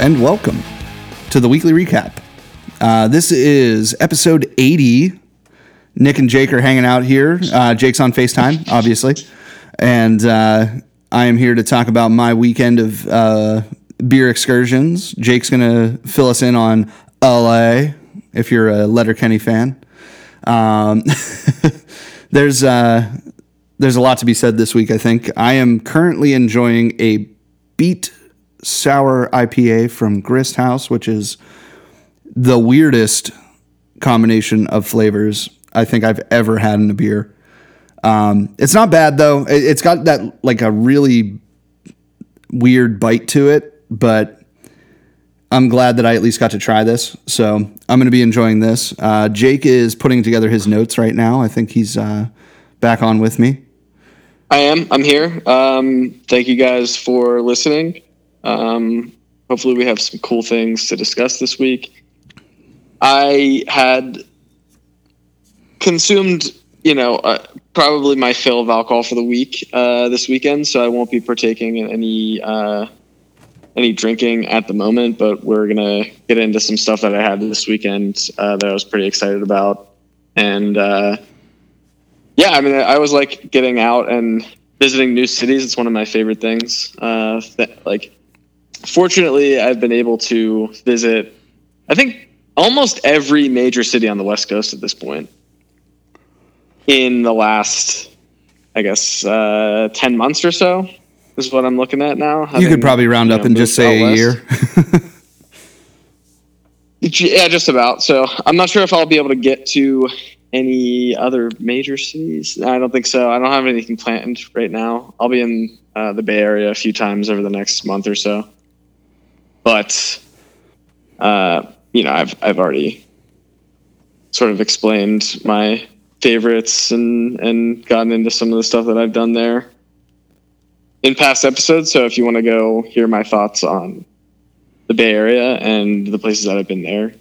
and welcome to the weekly recap. Uh, this is episode 80. Nick and Jake are hanging out here. Uh, Jake's on FaceTime, obviously. And uh, I am here to talk about my weekend of uh, beer excursions. Jake's going to fill us in on LA if you're a Letterkenny fan. Um, there's uh, there's a lot to be said this week. I think I am currently enjoying a beet sour IPA from Grist House, which is the weirdest combination of flavors I think I've ever had in a beer. Um, it's not bad though. It, it's got that like a really weird bite to it, but I'm glad that I at least got to try this. So I'm going to be enjoying this. Uh, Jake is putting together his notes right now. I think he's uh, back on with me. I am. I'm here. Um, thank you guys for listening. Um, hopefully, we have some cool things to discuss this week. I had consumed, you know, uh, probably my fill of alcohol for the week uh, this weekend, so I won't be partaking in any uh, any drinking at the moment. But we're gonna get into some stuff that I had this weekend uh, that I was pretty excited about, and uh, yeah, I mean, I was like getting out and visiting new cities. It's one of my favorite things. Uh, like, fortunately, I've been able to visit. I think almost every major city on the West Coast at this point in the last, I guess, uh, 10 months or so is what I'm looking at now. You could probably round up know, and just say a year. Yeah, just about. So I'm not sure if I'll be able to get to any other major cities. I don't think so. I don't have anything planned right now. I'll be in uh, the Bay Area a few times over the next month or so. But, uh, you know, I've, I've already sort of explained my favorites and, and gotten into some of the stuff that I've done there in past episodes. So if you want to go hear my thoughts on the Bay Area and the places that I've been there,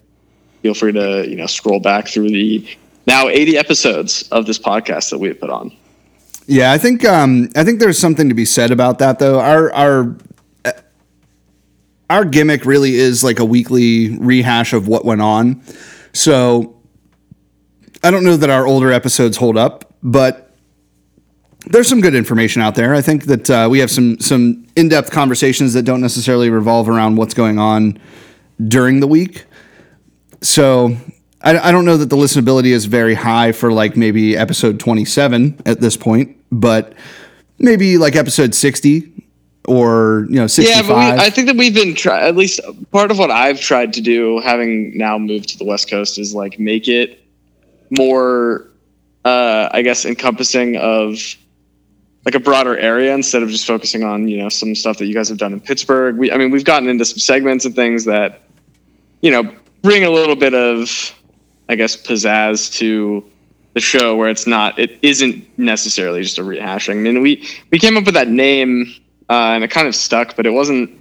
feel free to you know scroll back through the now 80 episodes of this podcast that we have put on. Yeah, I think um, I think there's something to be said about that though. Our our our gimmick really is like a weekly rehash of what went on. So I don't know that our older episodes hold up, but there's some good information out there. I think that uh, we have some some in-depth conversations that don't necessarily revolve around what's going on during the week. So I, I don't know that the listenability is very high for like maybe episode 27 at this point, but maybe like episode 60 or you know 65. Yeah, but we, I think that we've been try at least part of what I've tried to do, having now moved to the West Coast, is like make it more, uh, I guess, encompassing of like a broader area instead of just focusing on you know some stuff that you guys have done in Pittsburgh. We, I mean, we've gotten into some segments and things that you know bring a little bit of, I guess, pizzazz to the show where it's not, it isn't necessarily just a rehashing. I mean, we we came up with that name uh, and it kind of stuck, but it wasn't.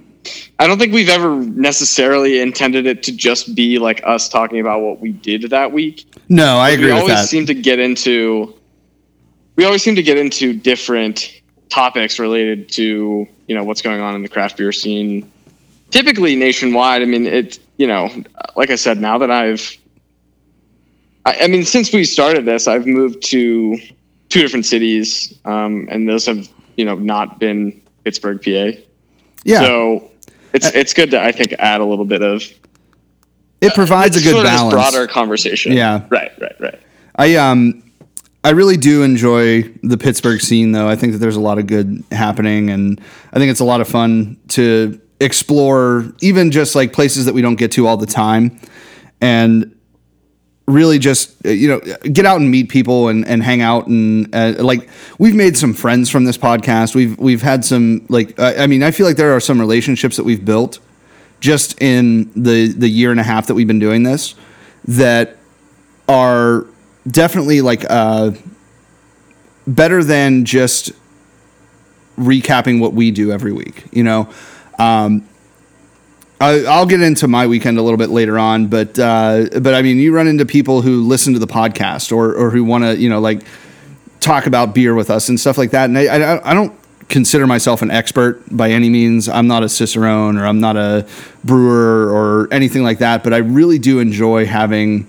I don't think we've ever necessarily intended it to just be like us talking about what we did that week. No, I agree we with always that. seem to get into we always seem to get into different topics related to you know what's going on in the craft beer scene typically nationwide i mean it you know like i said now that i've I, I mean since we started this i've moved to two different cities um, and those have you know not been pittsburgh pa yeah, so it's it's good to i think add a little bit of it provides a good sort of this balance. broader conversation Yeah. right right right I um I really do enjoy the Pittsburgh scene though. I think that there's a lot of good happening and I think it's a lot of fun to explore even just like places that we don't get to all the time and really just uh, you know get out and meet people and, and hang out and uh, like we've made some friends from this podcast we've we've had some like i mean i feel like there are some relationships that we've built just in the the year and a half that we've been doing this that are definitely like uh, better than just recapping what we do every week. You know, um, I, I'll get into my weekend a little bit later on, but uh, but I mean, you run into people who listen to the podcast or or who want to you know like talk about beer with us and stuff like that, and I, I, I don't consider myself an expert by any means. I'm not a cicerone or I'm not a brewer or anything like that, but I really do enjoy having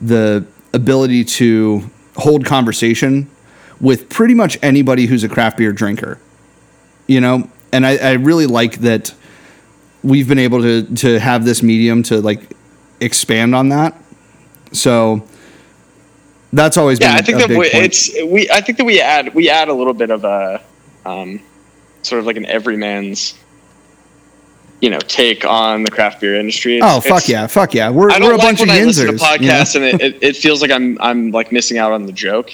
the ability to hold conversation with pretty much anybody who's a craft beer drinker. You know, and I, I really like that we've been able to to have this medium to like expand on that. So that's always yeah, been. I think a that we, it's we. I think that we add we add a little bit of a um, sort of like an everyman's you know take on the craft beer industry. It's- Oh fuck yeah, fuck yeah! We're, I we're don't a like bunch when of I listen to yinzers. you know? podcasts and it, it, it feels like I'm I'm like missing out on the joke.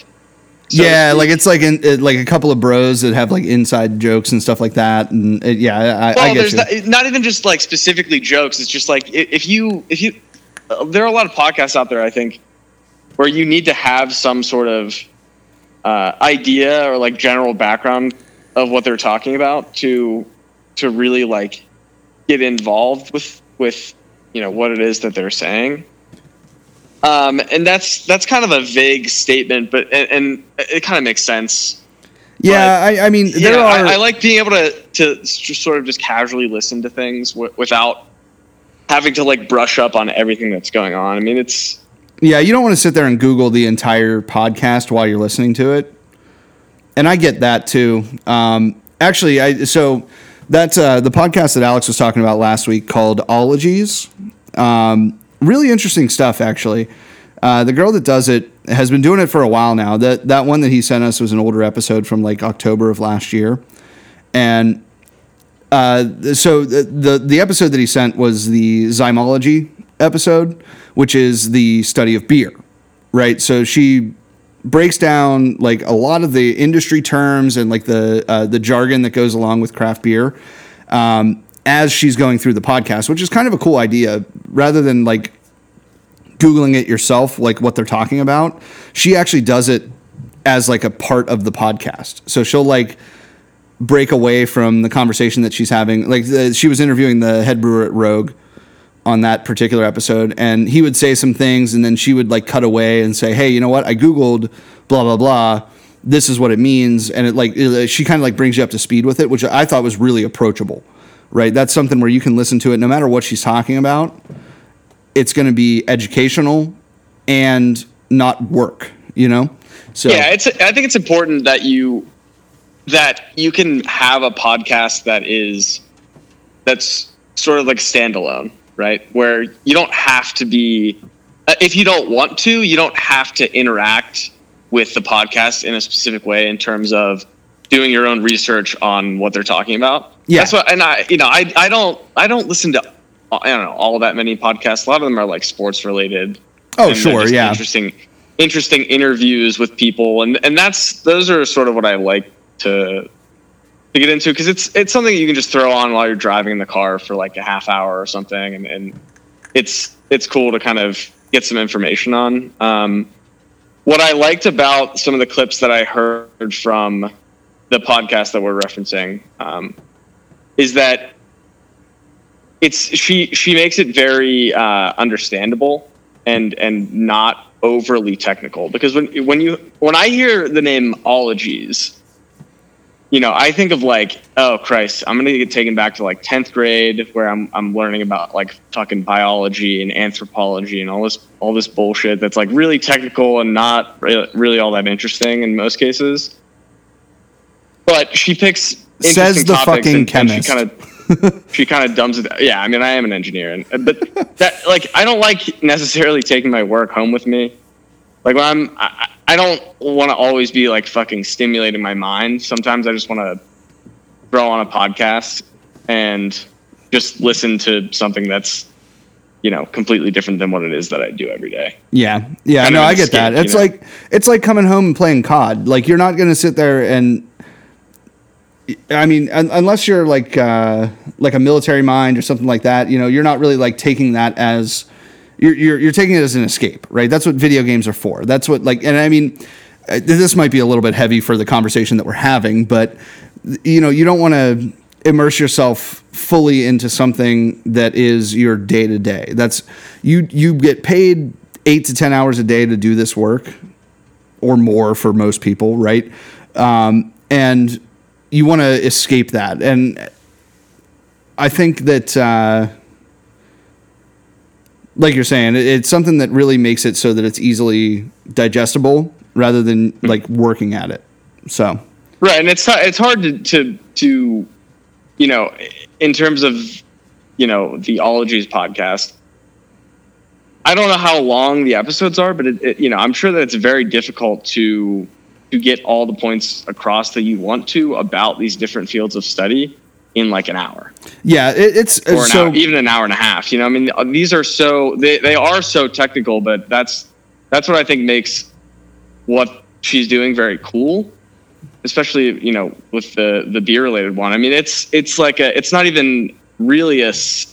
So yeah, like it's like in, it, like a couple of bros that have like inside jokes and stuff like that, and it, yeah, I, I get there's you. not, not even just like specifically jokes. It's just like if you if you uh, there are a lot of podcasts out there. I think where you need to have some sort of uh, idea or like general background of what they're talking about to to really like get involved with with you know what it is that they're saying. Um, and that's that's kind of a vague statement, but and, and it kind of makes sense yeah, I, I mean, there yeah, are. I, I like being able to to just sort of just casually listen to things w- without having to like brush up on everything that's going on. I mean, it's Yeah, you don't want to sit there and Google the entire podcast while you're listening to it. And I get that too. Um, actually, I so that's uh, the podcast that Alex was talking about last week called Ologies. Um, really interesting stuff, actually. Uh, the girl that does it has been doing it for a while now. That that one that he sent us was an older episode from like October of last year, and uh, so the, the the episode that he sent was the zymology episode, which is the study of beer, right? So she breaks down like a lot of the industry terms and like the uh, the jargon that goes along with craft beer um, as she's going through the podcast, which is kind of a cool idea. Rather than like googling it yourself, like what they're talking about, she actually does it as like a part of the podcast. So she'll like break away from the conversation that she's having. Like the, she was interviewing the head brewer at Rogue on that particular episode, and he would say some things, and then she would like cut away and say, "Hey, you know what? I googled blah blah blah. This is what it means," and it like it- she kind of like brings you up to speed with it, which I thought was really approachable. Right? That's something where you can listen to it no matter what she's talking about. It's going to be educational and not work. You know. So yeah. It's I think it's important that you that you can have a podcast that is that's sort of like standalone, right? Where you don't have to be uh, if you don't want to, you don't have to interact with the podcast in a specific way in terms of doing your own research on what they're talking about. Yeah. That's what and I you know, I I don't I don't listen to I don't know all that many podcasts. A lot of them are like sports related. Oh, sure, yeah. Interesting interesting interviews with people and and that's those are sort of what I like to to get into because it's it's something you can just throw on while you're driving in the car for like a half hour or something and, and it's it's cool to kind of get some information on um, what i liked about some of the clips that i heard from the podcast that we're referencing um, is that it's she she makes it very uh, understandable and and not overly technical because when when you when i hear the name ologies you know, I think of like, oh Christ, I'm gonna get taken back to like tenth grade where I'm I'm learning about like fucking biology and anthropology and all this all this bullshit that's like really technical and not really, really all that interesting in most cases. But she picks Says the fucking and, and she kind of she kind of dumbs it. Yeah, I mean, I am an engineer, and but that like I don't like necessarily taking my work home with me. Like when I'm, I, I don't want to always be like fucking stimulating my mind. Sometimes I just want to throw on a podcast and just listen to something that's, you know, completely different than what it is that I do every day. Yeah, yeah, Kind no, I get escape, that. It's know? like it's like coming home and playing COD. Like you're not going to sit there and I mean, un- unless you're like uh, like a military mind or something like that, you know, you're not really like taking that as you're, you're you're taking it as an escape, right? That's what video games are for. That's what like, and I mean, uh, this might be a little bit heavy for the conversation that we're having, but you know, you don't want to immerse yourself fully into something that is your day to day. That's you you get paid eight to ten hours a day to do this work, or more for most people, right? Um, and you want to escape that, and I think that. Uh, like you're saying, it's something that really makes it so that it's easily digestible rather than like working at it. So right, and it's it's hard to to, to you know in terms of you know the ologies podcast. I don't know how long the episodes are, but it, it, you know I'm sure that it's very difficult to to get all the points across that you want to about these different fields of study in like an hour. Yeah, it, it's or so hour, even an hour and a half. You know, I mean, uh, these are so they they are so technical, but that's that's what I think makes what she's doing very cool. Especially, you know, with the the beer related one. I mean, it's it's like a it's not even really a,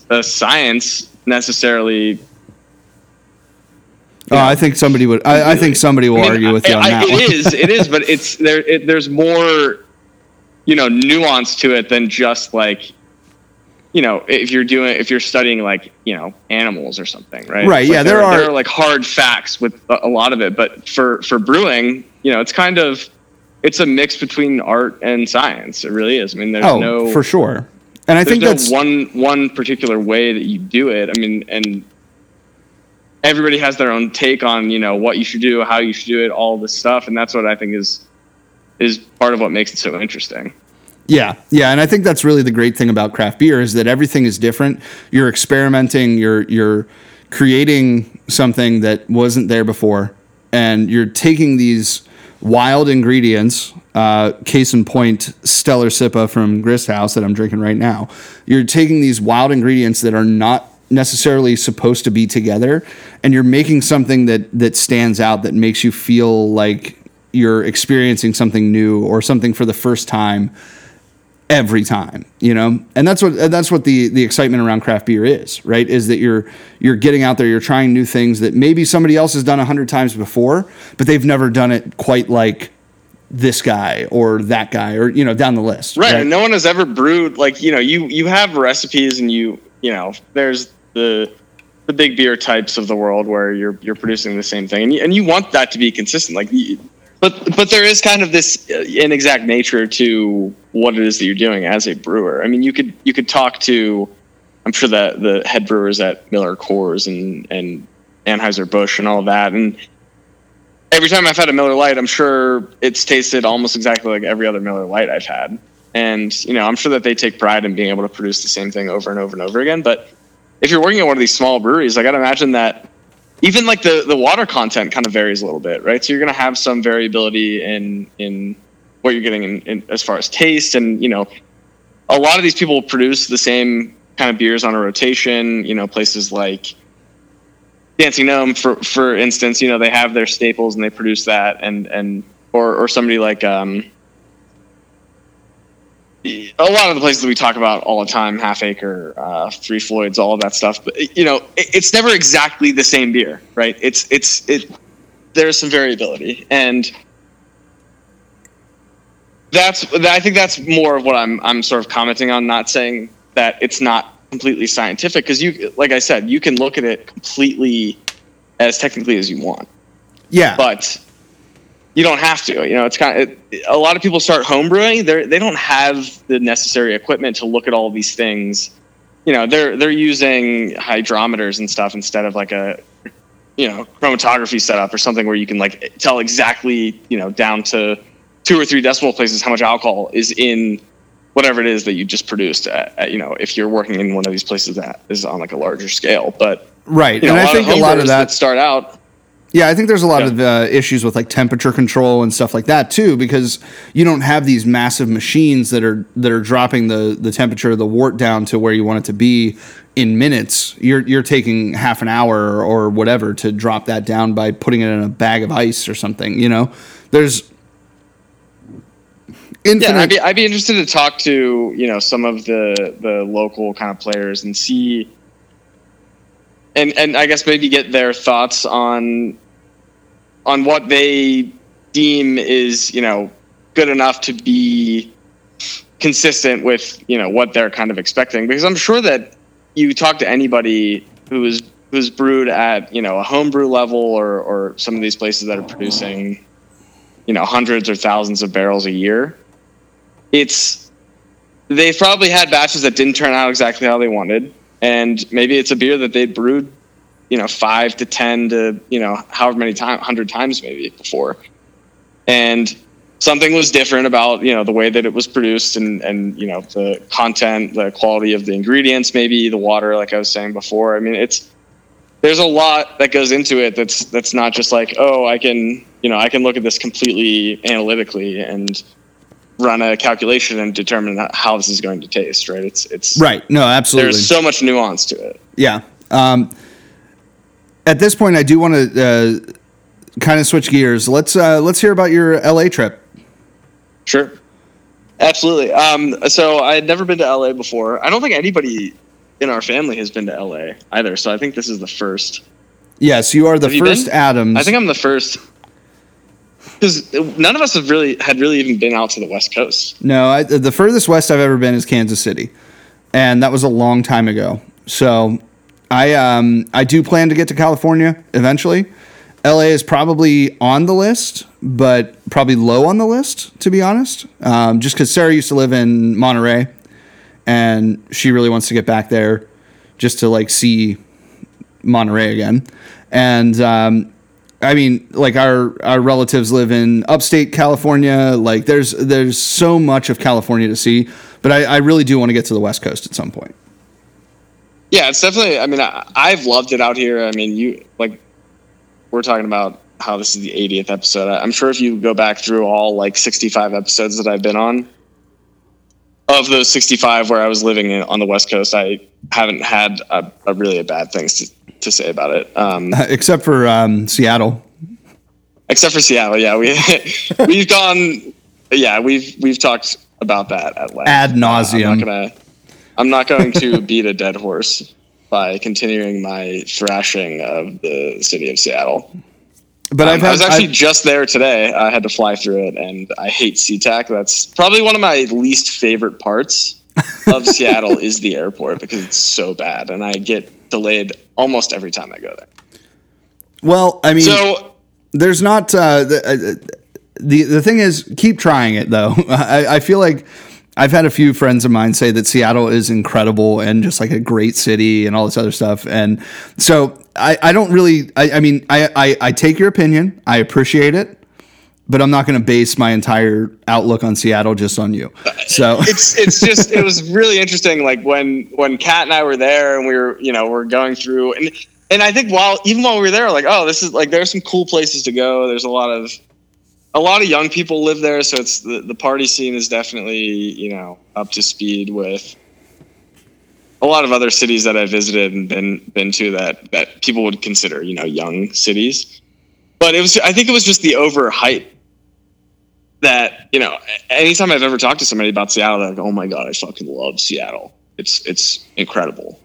a science necessarily Oh, I think somebody would. I, I think somebody will I mean, argue with you on I, that. It is. It is. But it's there. It, there's more you know nuance to it than just like you know if you're doing if you're studying like you know animals or something right right yeah there, there, are there are like hard facts with a, lot of it but for for brewing you know it's kind of it's a mix between art and science it really is i mean there's oh, no for sure and i think no that's one one particular way that you do it i mean and everybody has their own take on you know what you should do how you should do it all this stuff and that's what i think is is part of what makes it so interesting. Yeah, yeah, and I think that's really the great thing about craft beer is that everything is different. You're experimenting, you're you're creating something that wasn't there before, and you're taking these wild ingredients. Uh, case in point, Stellar sIPA from Grist House that I'm drinking right now. You're taking these wild ingredients that are not necessarily supposed to be together, and you're making something that that stands out that makes you feel like you're experiencing something new or something for the first time every time you know and that's what that's what the the excitement around craft beer is right is that you're you're getting out there you're trying new things that maybe somebody else has done a hundred times before but they've never done it quite like this guy or that guy or you know down the list right, right? and no one has ever brewed like you know you you have recipes and you you know there's the the big beer types of the world where you're you're producing the same thing and you, and you want that to be consistent like but but there is kind of this uh, inexact nature to what it is that you're doing as a brewer. I mean, you could you could talk to, I'm sure that the head brewers at Miller Coors and and Anheuser Busch and all that, and every time I've had a Miller Lite I'm sure it's tasted almost exactly like every other Miller Lite I've had. And you know, I'm sure that they take pride in being able to produce the same thing over and over and over again. But if you're working at one of these small breweries, I got to imagine that even like the the water content kind of varies a little bit, right? So you're going to have some variability in in what you're getting in, in, as far as taste, and you know, a lot of these people produce the same kind of beers on a rotation. You know, places like Dancing Gnome, for for instance, you know, they have their staples and they produce that, and and or or somebody like um, a lot of the places that we talk about all the time, Half Acre, uh, Three Floyds, all of that stuff. But you know, it, it's never exactly the same beer, right? It's it's it. There's some variability, and that's I think that's more of what I'm I'm sort of commenting on, not saying that it's not completely scientific because you, like I said, you can look at it completely as technically as you want. Yeah, but you don't have to. You know, it's kind of it, a lot of people start homebrewing. They they don't have the necessary equipment to look at all these things. You know, they're they're using hydrometers and stuff instead of like a you know chromatography setup or something where you can like tell exactly you know down to two or three decimal places how much alcohol is in whatever it is that you just produced. At, at, you know, if you're working in one of these places that is on like a larger scale, but right. You know, and I think a lot of that, that start out yeah, I think there's a lot yeah. of uh, issues with like temperature control and stuff like that too, because you don't have these massive machines that are that are dropping the the temperature of the wort down to where you want it to be in minutes. You're you're taking half an hour or whatever to drop that down by putting it in a bag of ice or something. You know, there's Infinite. Yeah, I'd be, I'd be interested to talk to you know some of the the local kind of players and see, and and I guess maybe get their thoughts on on what they deem is you know good enough to be consistent with you know what they're kind of expecting. Because i'm sure that you talk to anybody who's who's brewed at you know a homebrew level or or some of these places that are producing you know hundreds or thousands of barrels a year it's they probably had batches that didn't turn out exactly how they wanted, and maybe it's a beer that they brewed, you know, five to ten to you know however many times, hundred times maybe before, and something was different about you know the way that it was produced and and you know the content, the quality of the ingredients, maybe the water, like I was saying before. I mean, it's there's a lot that goes into it that's that's not just like oh I can you know I can look at this completely analytically and run a calculation and determine how this is going to taste right? It's it's right. No absolutely. There's so much nuance to it. Yeah. Um, at this point I do want to uh, kind of switch gears let's uh, let's hear about your LA trip sure absolutely um, so I had never been to LA before I don't think anybody in our family has been to LA either. So I think this is the first. Yes, you are the Have first Adams. I think I'm the first because none of us have really had really even been out to the West Coast. No, I, the furthest west I've ever been is Kansas City, and that was a long time ago. So I um I do plan to get to California eventually. LA is probably on the list, but probably low on the list to be honest. Um, just because Sarah used to live in Monterey, and she really wants to get back there just to like see Monterey again. And um, I mean, like our our relatives live in upstate California. Like there's there's so much of California to see, but I, I really do want to get to the West Coast at some point. Yeah, it's definitely. I mean, I, I've loved it out here. I mean, you like we're talking about how this is the 80th episode. I'm sure if you go back through all like 65 episodes that I've been on, of those 65 where I was living in, on the West Coast, I haven't had a, a really a bad things to, to say about it. Um, except for um, Seattle. Except for Seattle, yeah, we we've gone, yeah, we've we've talked about that at length. Ad nauseum. Uh, I'm not gonna, I'm not going to beat a dead horse by continuing my thrashing of the city of Seattle. But um, had, i was actually I've, just there today. I had to fly through it, and I hate SeaTac. That's probably one of my least favorite parts of Seattle is the airport because it's so bad, and I get delayed almost every time I go there. Well, I mean, so there's not uh, the, uh, the the thing is keep trying it though. I, I feel like I've had a few friends of mine say that Seattle is incredible and just like a great city and all this other stuff. And so I, I don't really, I, I mean, I, I, I take your opinion. I appreciate it but I'm not going to base my entire outlook on Seattle just on you. So it's it's just it was really interesting. Like when when Kat and I were there and we were you know we're going through and and I think while even while we were there, like oh this is like there's some cool places to go. There's a lot of a lot of young people live there, so it's the, the party scene is definitely you know up to speed with a lot of other cities that I've visited and been been to that that people would consider you know young cities. But it was I think it was just the overhype that you know anytime I've ever talked to somebody about Seattle, they're like, oh my god, I fucking love Seattle. It's it's incredible.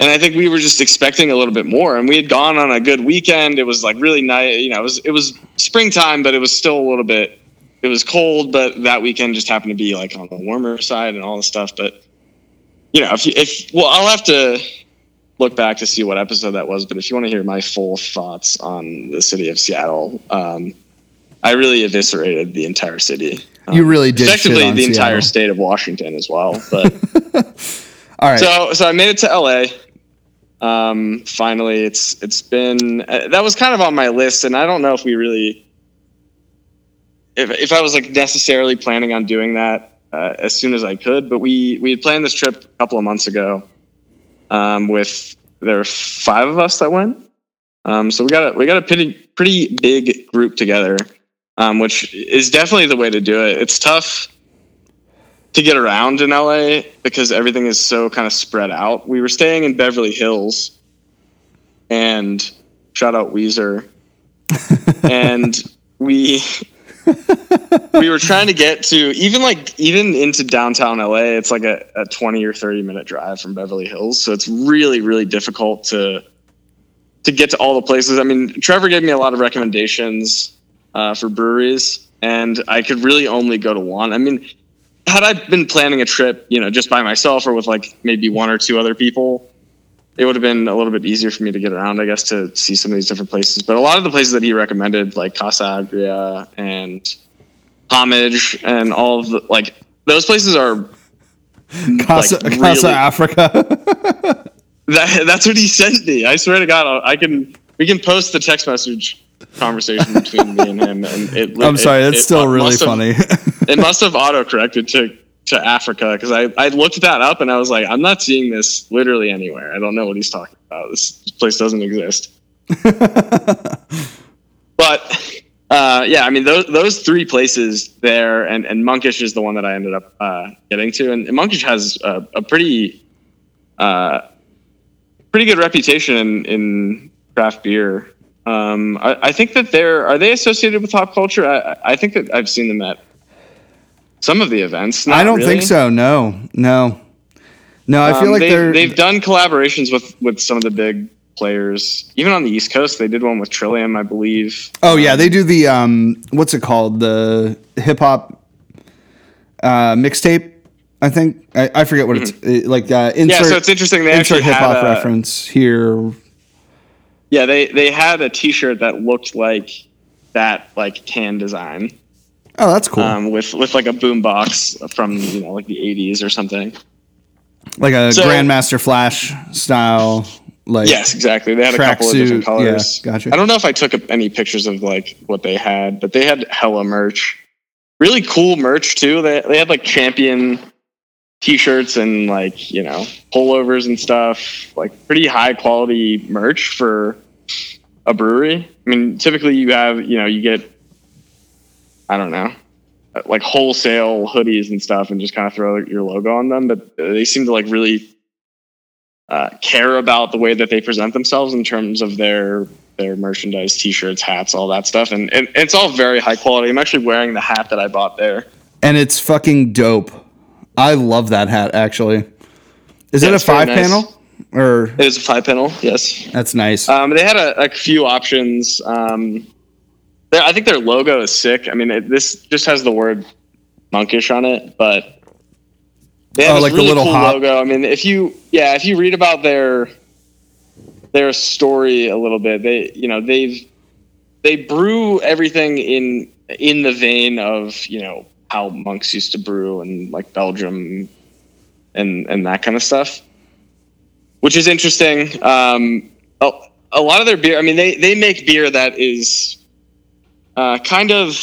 And I think we were just expecting a little bit more. And we had gone on a good weekend. It was like really nice. You know, it was it was springtime, but it was still a little bit. It was cold, but that weekend just happened to be like on the warmer side and all the stuff. But you know, if you, if well, I'll have to look back to see what episode that was. But if you want to hear my full thoughts on the city of Seattle, um, I really eviscerated the entire city. Um, you really did, effectively the Seattle. entire state of Washington as well. But all right, so so I made it to LA. Um, finally, it's it's been uh, that was kind of on my list, and I don't know if we really, if if I was like necessarily planning on doing that uh, as soon as I could, but we we had planned this trip a couple of months ago. Um, with there were five of us that went, um, so we got a we got a pretty pretty big group together, um, which is definitely the way to do it. It's tough to get around in LA because everything is so kind of spread out. We were staying in Beverly Hills, and shout out Weezer, and we we were trying to get to even like even into downtown LA. It's like a, a twenty or thirty minute drive from Beverly Hills, so it's really really difficult to to get to all the places. I mean, Trevor gave me a lot of recommendations uh, for breweries, and I could really only go to one. I mean had I been planning a trip, you know, just by myself or with like maybe one or two other people, it would have been a little bit easier for me to get around, I guess, to see some of these different places. But a lot of the places that he recommended, like Casa Agria and homage and all of the like those places are Casa, like, Casa really- Africa. that, that's what he sent me. I swear to God, I'll- can we can post the text message conversation between me and him. And it, I'm sorry, it- that's it still really must have- funny. it must have auto corrected to to Africa because I I looked that up and I was like, I'm not seeing this literally anywhere. I don't know what he's talking about. This place doesn't exist. but uh, yeah, I mean those those three places there, and and Monkish is the one that I ended up uh, getting to, and, and Monkish has a, a pretty uh, pretty good reputation in, in craft beer. Um, I, I think that they're are they associated with hop culture? I, I think that I've seen them at some of the events. I don't really. think so. No, no, no. I feel Um, like they, they're they've done collaborations with with some of the big players, even on the East Coast. They did one with Trillium, I believe. Oh yeah, they do the um, what's it called? The hip hop uh, mixtape. I think I, I forget what it's uh, like. Uh, insert, Mm-hmm. Yeah, so it's interesting. They insert actually hip hop reference here. Yeah, they they had a T-shirt that looked like that, like tan design, Oh, that's cool. um, with with like a boombox from you know like the '80s or something. like a so- Grandmaster Flash style. Like Yes, exactly. They had a couple of different colors. yeah, gotcha. I don't know if I took any pictures of like what they had, but they had hella merch. Really cool merch too. They they had like champion t-shirts and like, you know, pullovers and stuff. Like pretty high quality merch for a brewery. I mean, typically you have, you know, you get I don't know, like wholesale hoodies and stuff and just kind of throw your logo on them, but they seem to like really uh, care about the way that they present themselves in terms of their their merchandise, t-shirts, hats, all that stuff, and, and it's all very high quality. I'm actually wearing the hat that I bought there. and it's fucking dope. I love that hat. Actually, is Yeah, it a five nice. panel or It is a five panel, yes. that's nice? Um, they had a, a few options. Um, I think their logo is sick. I mean, it, this just has the word monkish on it, but they have Oh, like the little cool hop? logo. I mean, if you yeah, if you read about their their story a little bit, they you know they've they brew everything in in the vein of you know how monks used to brew and like Belgium and and that kind of stuff, which is interesting. Um, a, a lot of their beer, I mean, they they make beer that is uh, kind of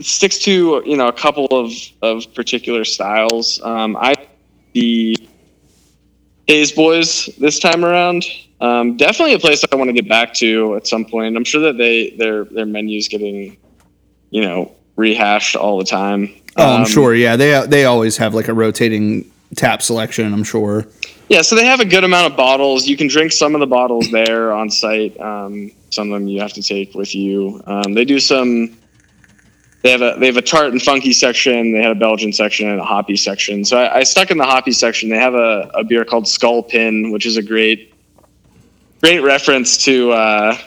sticks to you know a couple of of particular styles. Um, I the Hayes Boys this time around. Um, definitely a place I want to get back to at some point. I'm sure that they their their menus getting you know rehashed all the time. oh, I'm Um, sure. Yeah, they they always have like a rotating tap selection. I'm sure. Yeah, so they have a good amount of bottles. You can drink some of the bottles there on site. Um, some of them you have to take with you. Um, they do some. They have a they have a tart and funky section. They have a Belgian section and a hoppy section. So I, I stuck in the hoppy section. They have a, a beer called Sculpin, which is a great great reference to uh,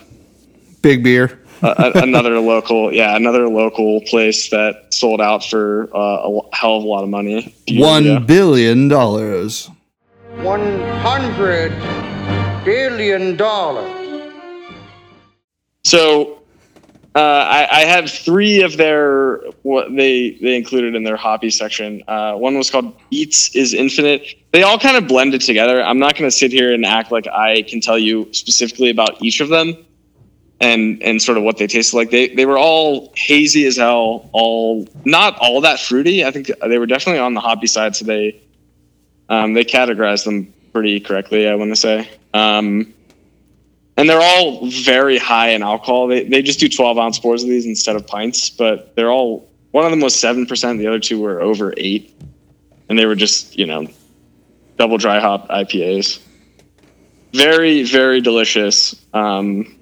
Big beer. another local yeah another local place that sold out for uh, a hell of a lot of money. a few years One billion dollars. One hundred billion dollars. So uh, I, I had three of their what they they included in their hobby section. Uh, one was called Beats is Infinite. They all kind of blended together. I'm not going to sit here and act like I can tell you specifically about each of them and and sort of what they tasted like. They they were all hazy as hell. All not all that fruity. I think they were definitely on the hoppy side. So they um, they categorized them pretty correctly. I want to say. Um, and they're all very high in alcohol. They they just do 12 ounce pours of these instead of pints, but they're all one of them was seven percent, the other two were over eight, and they were just you know double dry hop IPAs. Very very delicious. Um,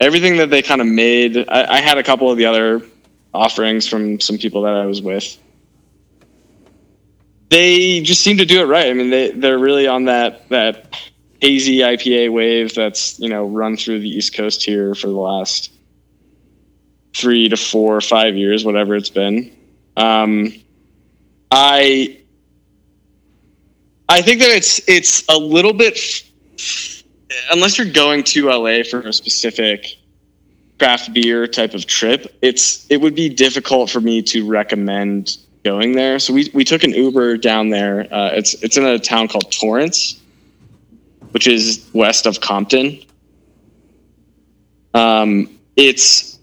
everything that they kind of made, I, I had a couple of the other offerings from some people that I was with. They just seem to do it right. I mean, they they're really on that that hazy IPA wave that's you know run through the East Coast here for the last three to four or five years, whatever it's been. Um, I I think that it's it's a little bit unless you're going to LA for a specific craft beer type of trip, it's it would be difficult for me to recommend going there. So we we took an Uber down there. Uh, it's it's in a town called Torrance, which is west of Compton. Um, it's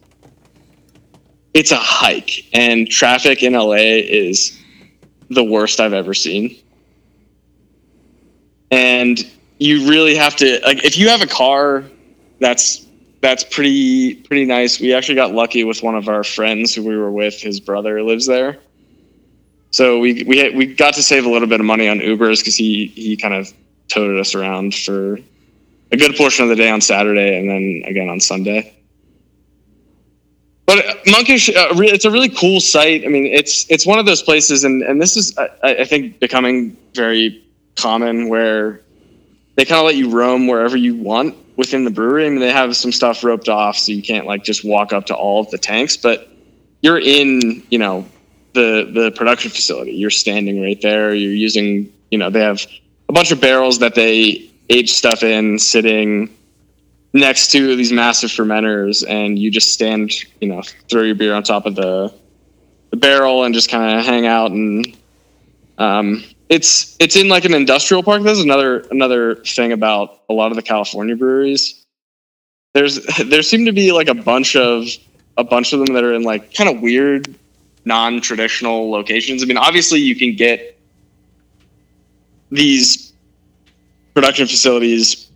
it's a hike, and traffic in LA is the worst I've ever seen. And you really have to like if you have a car that's that's pretty pretty nice. We actually got lucky with one of our friends who we were with. His brother lives there, so we we had, we got to save a little bit of money on Ubers because he he kind of toted us around for a good portion of the day on Saturday and then again on Sunday. But Monkish, uh, re- it's a really cool site. I mean, it's it's one of those places, and and this is I, I think becoming very common where they kind of let you roam wherever you want within the brewery. I mean, they have some stuff roped off, so you can't like just walk up to all of the tanks, but you're in, you know, the the production facility. You're standing right there. You're using, you know, they have a bunch of barrels that they age stuff in, sitting next to these massive fermenters, and you just stand, you know, throw your beer on top of the the barrel and just kind of hang out and um, it's it's in like an industrial park. There's another another thing about a lot of the California breweries. There's there seem to be like a bunch of a bunch of them that are in like kind of weird, non-traditional locations. I mean, obviously you can get these production facilities.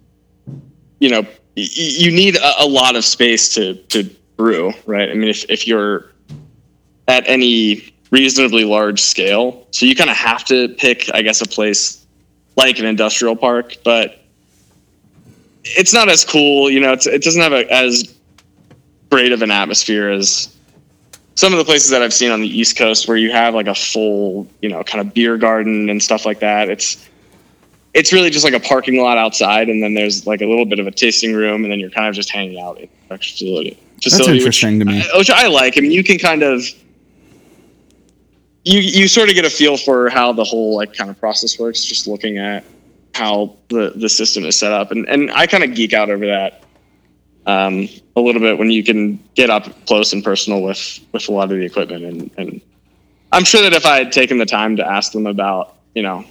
You know, you need a, lot of space to to brew, right? I mean, if if you're at any reasonably large scale. So you kind of have to pick, I guess, a place like an industrial park, but it's not as cool. You know, it doesn't have a, as great of an atmosphere as some of the places that I've seen on the East Coast, where you have like a full, you know, kind of beer garden and stuff like that. It's it's really just like a parking lot outside, and then there's like a little bit of a tasting room, and then you're kind of just hanging out in the facility. facility That's interesting which, to me. Which I like. I mean, you can kind of you you sort of get a feel for how the whole like kind of process works just looking at how the the system is set up and and I kind of geek out over that um, a little bit when you can get up close and personal with with a lot of the equipment and and I'm sure that if I had taken the time to ask them about you know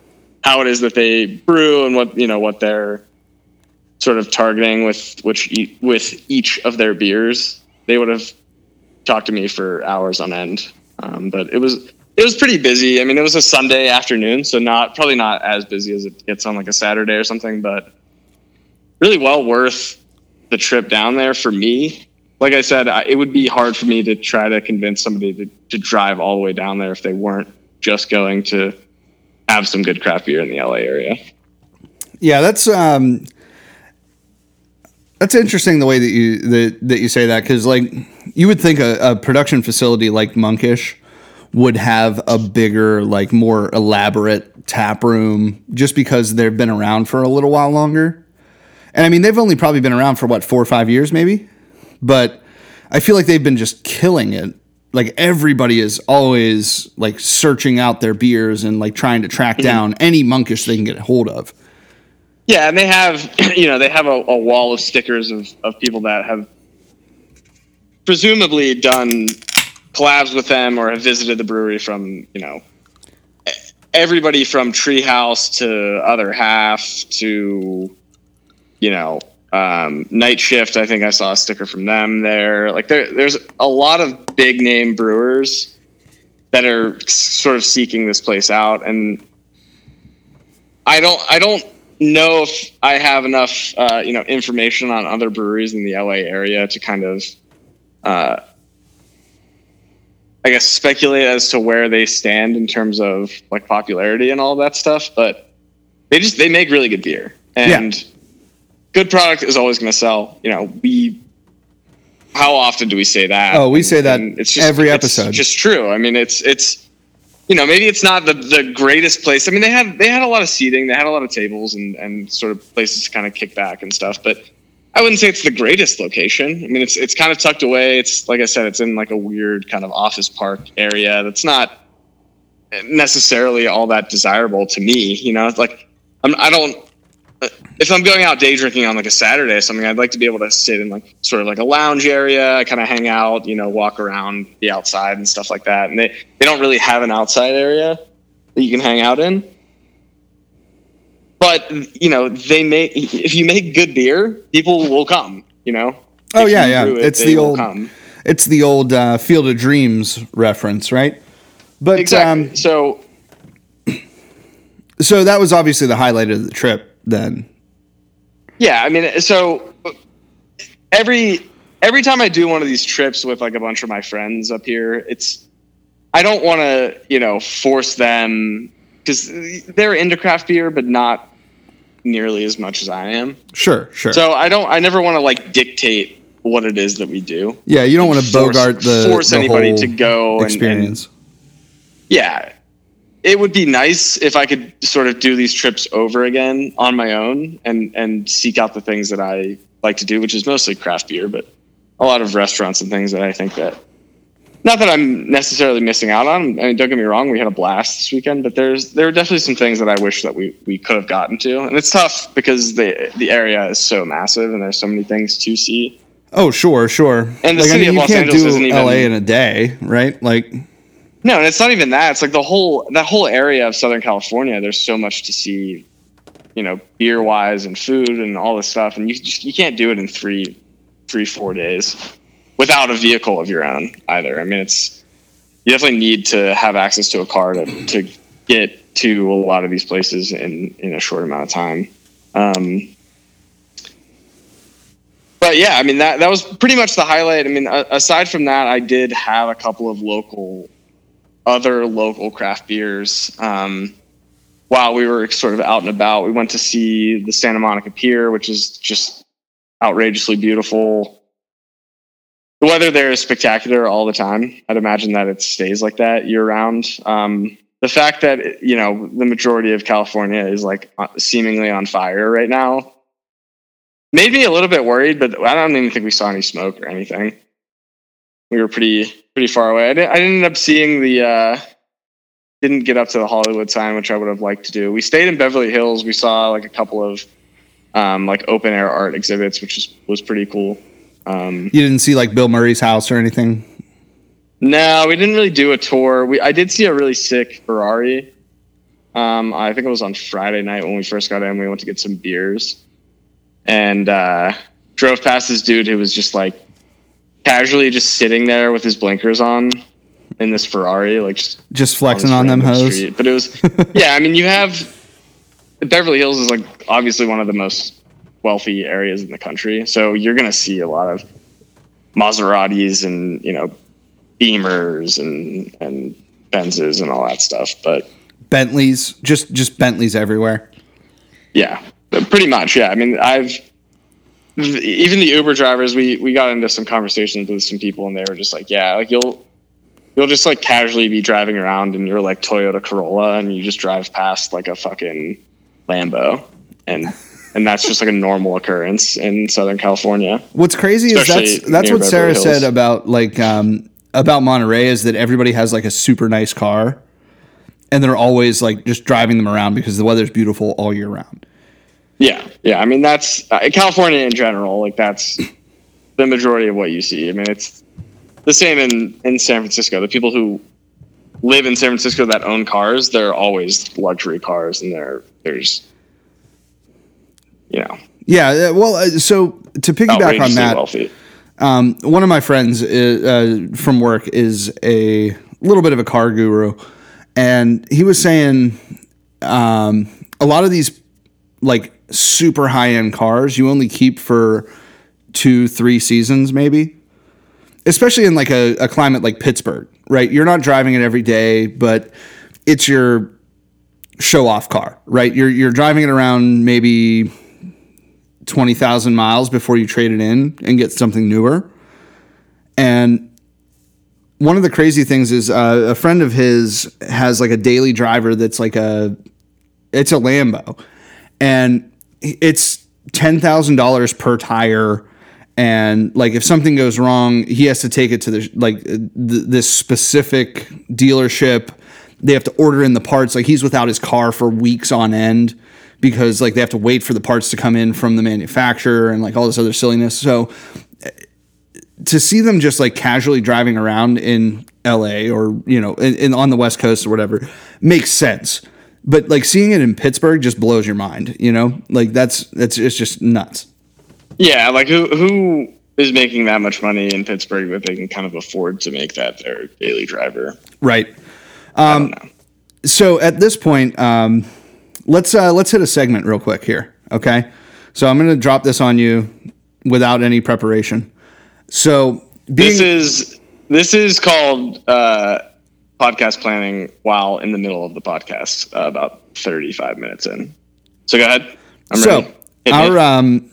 how it is that they brew and what you know what they're sort of targeting with which with each of their beers they would have talked to me for hours on end um, but it was it was pretty busy. I mean, it was a Sunday afternoon, so not probably not as busy as it gets on like a Saturday or something, but really well worth the trip down there for me. Like I said, I, it would be hard for me to try to convince somebody to, to drive all the way down there if they weren't just going to have some good craft beer in the LA area. Yeah, that's um, that's interesting the way that you that, that you say that because like you would think a, a production facility like Monkish would have a bigger, like more elaborate tap room just because they've been around for a little while longer. And I mean, they've only probably been around for what, four or five years maybe? But I feel like they've been just killing it. Like everybody is always like searching out their beers and like trying to track mm-hmm. down any monkish they can get a hold of. Yeah, and they have, you know, they have a, a wall of stickers of, of people that have presumably done collabs with them or have visited the brewery from you know everybody from Treehouse to Other Half to you know um, Night Shift. I think I saw a sticker from them there. Like there, there's a lot of big name brewers that are sort of seeking this place out, and I don't, I don't know if I have enough, uh, you know, information on other breweries in the LA area to kind of uh, I guess speculate as to where they stand in terms of like popularity and all that stuff, but they just they make really good beer and yeah. Good product is always going to sell. You know, we how often do we say that? Oh, we say that it's just, every episode. It's just true. I mean, it's it's you know maybe it's not the the greatest place. I mean, they had they had a lot of seating, they had a lot of tables and and sort of places to kind of kick back and stuff, but I wouldn't say it's the greatest location. I mean, it's it's kind of tucked away. It's like I said, it's in like a weird kind of office park area that's not necessarily all that desirable to me. You know, it's like I'm, I don't if I'm going out day drinking on like a Saturday or something, I'd like to be able to sit in like sort of like a lounge area, kind of hang out, you know, walk around, be outside and stuff like that. And they, they don't really have an outside area that you can hang out in. But you know, they make if you make good beer, people will come. You know. Oh If yeah, yeah. it, it's the old it's the old uh, Field of Dreams reference, right? But exactly. um, so so that was obviously the highlight of the trip then. Yeah, I mean, so every every time I do one of these trips with like a bunch of my friends up here, it's I don't want to you know force them because they're into craft beer, but not nearly as much as I am. Sure, sure. So I don't. I never want to like dictate what it is that we do. yeah, you don't want to bogart the force the anybody to go and- and experience. yeah it would be nice if i could sort of do these trips over again on my own and and seek out the things that i like to do which is mostly craft beer but a lot of restaurants and things that i think that not that i'm necessarily missing out on i mean don't get me wrong we had a blast this weekend but there's there are definitely some things that i wish that we we could have gotten to and it's tough because the the area is so massive and there's so many things to see oh, sure, sure. And the like, city I mean, of you Los can't Angeles do isn't even- LA in a day, right? Like, No, and it's not even that. It's like the whole that whole area of Southern California. There's so much to see, you know, beer wise and food and all this stuff, and you just you can't do it in three, three four days without a vehicle of your own either. I mean, it's you definitely need to have access to a car to to get to a lot of these places in in a short amount of time. Um, but yeah, I mean that that was pretty much the highlight. I mean, aside from that, I did have a couple of local other local craft beers. Um, while we were sort of out and about, we went to see the Santa Monica Pier, which is just outrageously beautiful. The weather there is spectacular all the time. I'd imagine that it stays like that year round. Um, the fact that you know the majority of California is like seemingly on fire right now made me a little bit worried, but I don't even think we saw any smoke or anything. We were pretty pretty far away. I didn't, I didn't end up seeing the uh, didn't get up to the Hollywood sign, which I would have liked to do. We stayed in Beverly Hills. We saw like a couple of um, like open air art exhibits, which was was pretty cool. Um, you didn't see like Bill Murray's house or anything. no, we didn't really do a tour. We I did see a really sick Ferrari. Um, I think it was on Friday night when we first got in. We went to get some beers, and uh, drove past this dude who was just like casually just sitting there with his blinkers on in this Ferrari, like just Just flexing this on them hoes. street. But it was, yeah. I mean, you have Beverly Hills is like obviously one of the most wealthy areas in the country, so you're gonna see a lot of Maseratis and you know Beamers and and Benzes and all that stuff. But Bentleys, just just Bentleys everywhere. yeah, pretty much. Yeah, I mean, I've even the Uber drivers. We we got into some conversations with some people, and they were just like, yeah, like you'll you'll just like casually be driving around in your like Toyota Corolla, and you just drive past like a fucking Lambo, and and that's just like a normal occurrence in Southern California. What's crazy is that's that's what Sarah Hills. said about like um about Monterey is that everybody has like a super nice car and they're always like just driving them around because the weather's beautiful all year round. Yeah, yeah. I mean, that's uh, California in general. Like that's the majority of what you see. I mean, it's the same in in San Francisco. The people who live in San Francisco that own cars, they're always luxury cars, and they're there's you know Yeah, uh, well uh, so to piggyback on that, wealthy. Um, one of my friends is, uh, from work is a little bit of a car guru, and he was saying um, a lot of these like super high end cars you only keep for two, three seasons, maybe. Especially in like a, a climate like Pittsburgh, right? You're not driving it every day, but it's your show off car, right? You're you're driving it around maybe 20,000 miles before you trade it in and get something newer. And one of the crazy things is uh, a friend of his has like a daily driver that's like a it's a Lambo and it's $10,000 per tire and like if something goes wrong he has to take it to the like th- this specific dealership they have to order in the parts like he's without his car for weeks on end because like they have to wait for the parts to come in from the manufacturer and like all this other silliness. So to see them just like casually driving around in LA or you know in, in on the West Coast or whatever makes sense. But like seeing it in Pittsburgh just blows your mind, you know? Like that's that's it's just nuts. Yeah, like who who is making that much money in Pittsburgh that they can kind of afford to make that their daily driver? Right. I so at this point, um, let's uh, let's hit a segment real quick here. Okay, so I'm going to drop this on you without any preparation. So being This is this is called uh, podcast planning while in the middle of the podcast, uh, about thirty five minutes in. So go ahead. I'm so ready. Hit our um,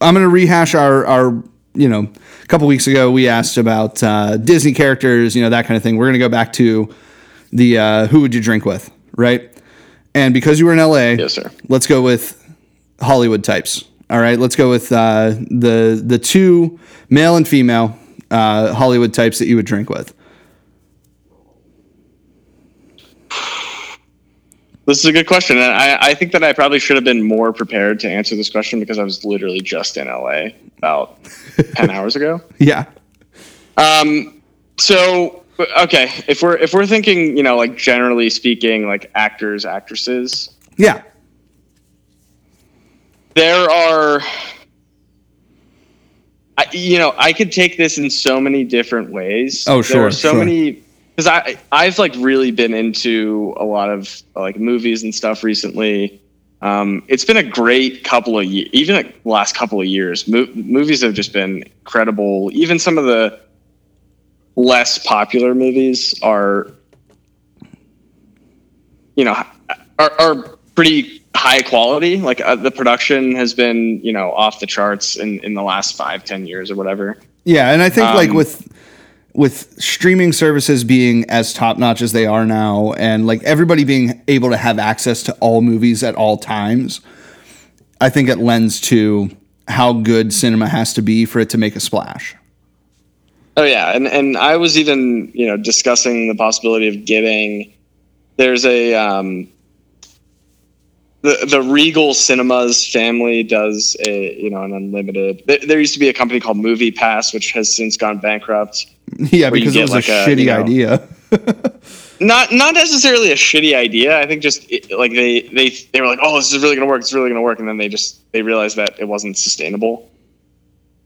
I'm going to rehash our our you know a couple weeks ago we asked about uh, Disney characters, you know that kind of thing. We're going to go back to the uh, who would you drink with, right? And because you were in LA, yes, sir. let's go with Hollywood types. All right, let's go with uh, the the two male and female uh, Hollywood types that you would drink with. This is a good question, and I, I think that I probably should have been more prepared to answer this question because I was literally just in LA about ten hours ago. Yeah, Um, so okay, if we're if we're thinking, you know, like generally speaking, like actors, actresses, yeah, there are I, you know i could take this in so many different ways Oh, there sure, are so sure. many because i i've like really been into a lot of like movies and stuff recently. Um, it's been a great couple of years even like the last couple of years Mo- movies have just been incredible. Even some of the less popular movies are you know are, are pretty high quality. Like uh, the production has been you know off the charts in in the last five ten years or whatever. Yeah. And I think like Um, with with streaming services being as top notch as they are now, and like everybody being able to have access to all movies at all times, I think it lends to how good cinema has to be for it to make a splash. oh yeah and and i was even you know discussing the possibility of getting there's a um the, the Regal Cinemas family does a you know an unlimited. There, there used to be a company called Movie Pass, which has since gone bankrupt. Yeah, because it was like a shitty you know- idea. not not necessarily a shitty idea. I think just it, like they they they were like, oh, this is really gonna work. It's really gonna work, and then they just they realized that it wasn't sustainable.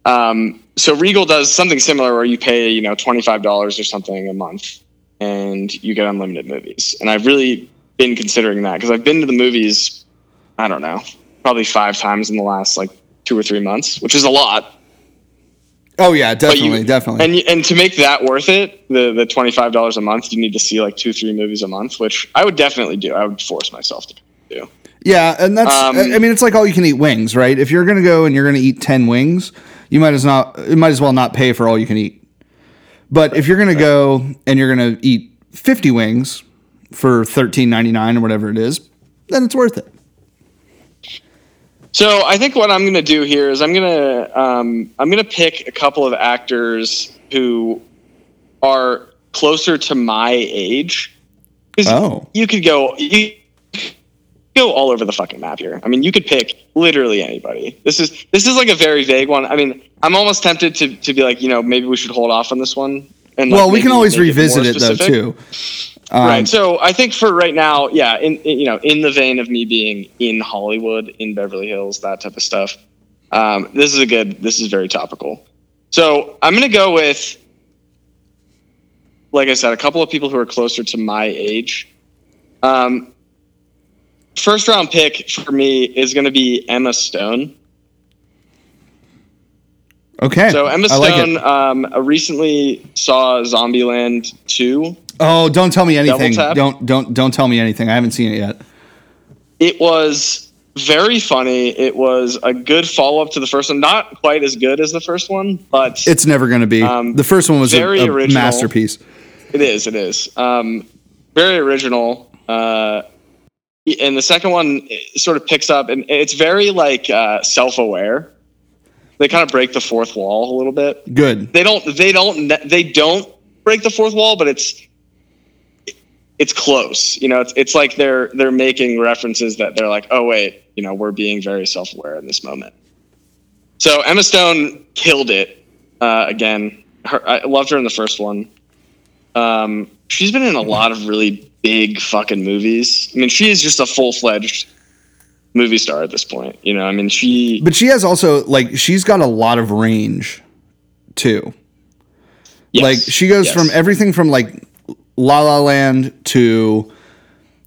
Um, so Regal does something similar where you pay you know twenty five dollars or something a month, and you get unlimited movies. And I've really been considering that because I've been to the movies. I don't know, probably five times in the last like two or three months, which is a lot. Oh yeah, But you- definitely, definitely. And and to make that worth it, the the twenty five dollars a month, you need to see like two three movies a month, which I would definitely do. I would force myself to do. Yeah, and that's Um, I mean it's like all you can eat wings, right? If you're going to go and you're going to eat 10 wings, you might as not you might as well not pay for all you can eat. But if you're going to go and you're going to eat 50 wings for 13.99 or whatever it is, then it's worth it. So I think what I'm going to do here is I'm going to um, I'm going to pick a couple of actors who are closer to my age. Oh. you could go you could go all over the fucking map here. I mean, you could pick literally anybody. This is this is like a very vague one. I mean, I'm almost tempted to to be like, you know, maybe we should hold off on this one. And like, Well, we can always revisit more it though too. Um, right. So I think for right now, yeah, in, in you know, in the vein of me being in Hollywood, in Beverly Hills, that type of stuff. Um, this is a good. This is very topical. So I'm gonna go with, like I said, a couple of people who are closer to my age. Um, first round pick for me is gonna be Emma Stone. Okay. So Emma I like. Stone um, recently saw Zombieland two. Oh, don't tell me anything. Don't don't don't tell me anything. I haven't seen it yet. It was very funny. It was a good follow up to the first one. Not quite as good as the first one, but It's never going to be. Um, the first one was a, very a original. masterpiece. it is. It is um, very original. Uh, and the second one sort of picks up, and it's very like uh, self aware. They kind of break the fourth wall a little bit. Good. They don't. They don't. They don't break the fourth wall, but it's it's close. You know, it's it's like they're they're making references that they're like, oh wait, you know, we're being very self aware in this moment. So Emma Stone killed it uh, again. Her, I loved her in the first one. Um, she's been in a lot of really big fucking movies. I mean, she is just a full fledged movie star at this point. You know, I mean, she. But she has also like she's got a lot of range too. yes, Like she goes yes. from everything from like La La Land to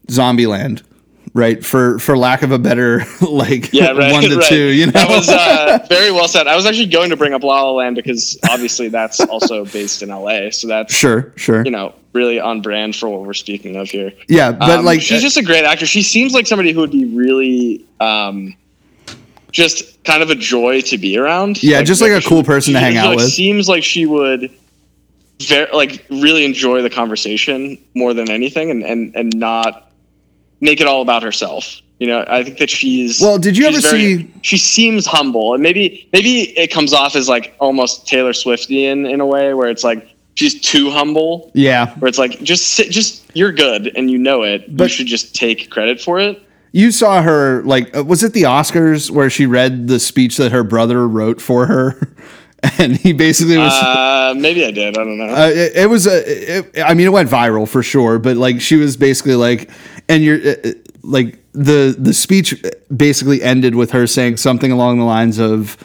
Zombieland, right? For for lack of a better like yeah, right, one to right. two, you know. that was uh, very well said. I was actually going to bring up La La Land because obviously that's also based in LA, so that's sure, sure. you know really on brand for what we're speaking of here. yeah, but Um, like uh, she's just a great actor She seems like somebody who would be really um, just kind of a joy to be around. Yeah, just like a she- cool person to hang out like, with. Seems like she would very like really enjoy the conversation more than anything, and and and not make it all about herself. You know, I think that she's Well, did you ever very- see- She seems humble, and maybe maybe it comes off as like almost Taylor Swiftian in a way, where it's like she's too humble yeah, where it's like just sit, just you're good and you know it. But you should just take credit for it. you saw her like uh, was it the Oscars where she read the speech that her brother wrote for her, and he basically was. Uh, maybe I did. I don't know. Uh, it, it was a. It, I mean, it went viral for sure. But like, she was basically like, and you're uh, uh, like the the speech basically ended with her saying something along the lines of,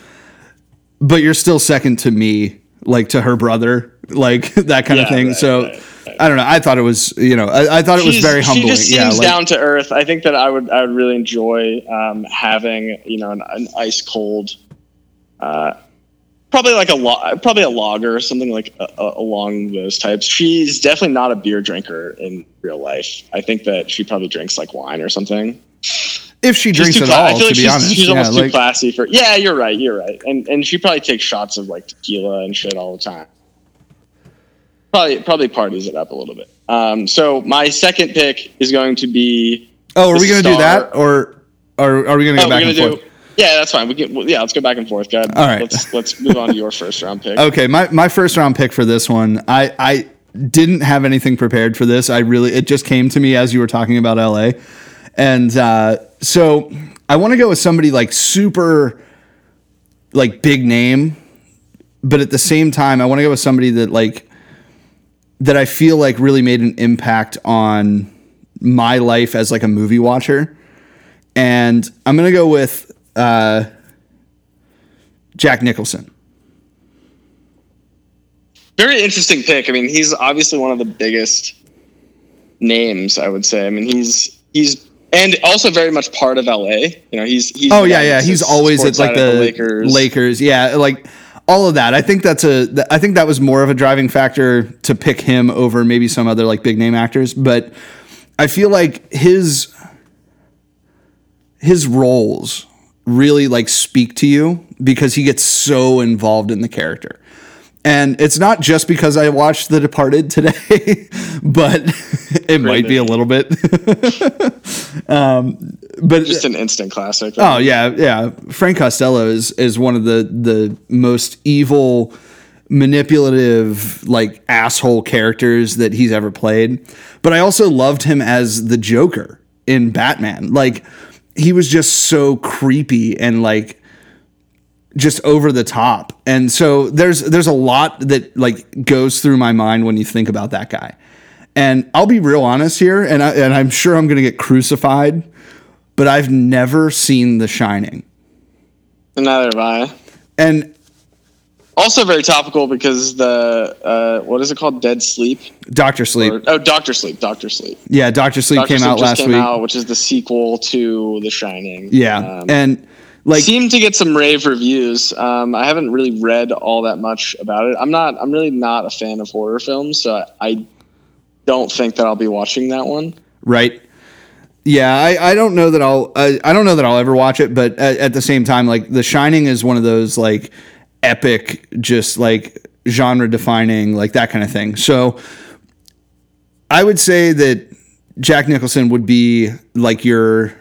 "But you're still second to me, like to her brother, like that kind of thing." right, so. right, I don't know. I thought it was, you know, I, I thought it was very humbling. She just yeah, seems like, down to earth. I think that I would I would really enjoy um, having you know an, an ice cold, uh, probably like a lo- probably a lager or something like uh, uh, along those types. She's definitely not a beer drinker in real life. I think that she probably drinks like wine or something. if she She's drinks at cla- all, I feel to like be she's, honest, she's yeah, almost too classy for. Yeah, you're right. You're right. And and she probably takes shots of like tequila and shit all the time. Probably probably parties it up a little bit. Um, so my second pick is going to be. oh, are we going to do that, or, or are we going to Oh, go we're back and do. forth? Yeah, that's fine. We can. Yeah, let's go back and forth. God. All right. Let's let's move on to your first round pick. Okay, my, my first round pick for this one, I I didn't have anything prepared for this. I really it just came to me as you were talking about LA, and uh, so I want to go with somebody like super, like big name, but at the same time I want to go with somebody that like that I feel like really made an impact on my life as like a movie watcher, and I'm gonna go with uh, Jack Nicholson. Very interesting pick. I mean, he's obviously one of the biggest names. I would say. I mean, he's he's and also very much part of LA. You know, he's he's Oh yeah, yeah. He's always at like of the, Lakers. Lakers. Yeah, like all of that. I think that's a. th- I think that was more of a driving factor to pick him over maybe some other like big name actors. But I feel like his his roles really like speak to you because he gets so involved in the character. And it's not just because I watched The Departed today, but it might be a little bit. um, but just an instant classic. Oh yeah, yeah. Frank Costello is is one of the the most evil, manipulative, like asshole characters that he's ever played. But I also loved him as the Joker in Batman. Like he was just so creepy and like just over the top. And so there's there's a lot that like goes through my mind when you think about that guy. And I'll be real honest here, and I, and I'm sure I'm going to get crucified, but I've never seen The Shining. Neither have I. And Also very topical because the uh, what is it called? Dead Sleep. Doctor Sleep, Or, oh, Doctor Sleep. Doctor Sleep. yeah, Doctor Sleep Doctor came Sleep out last came week. out, which is the sequel to The Shining. Yeah, Um, and like seemed to get some rave reviews. Um, I haven't really read all that much about it. I'm not. I'm really not a fan of horror films, so I, don't think that I'll be watching that one. right yeah I, I don't know that i'll I, I don't know that i'll ever watch it but at, at the same time like the shining is one of those like epic just like genre defining like that kind of thing. So i would say that jack nicholson would be like your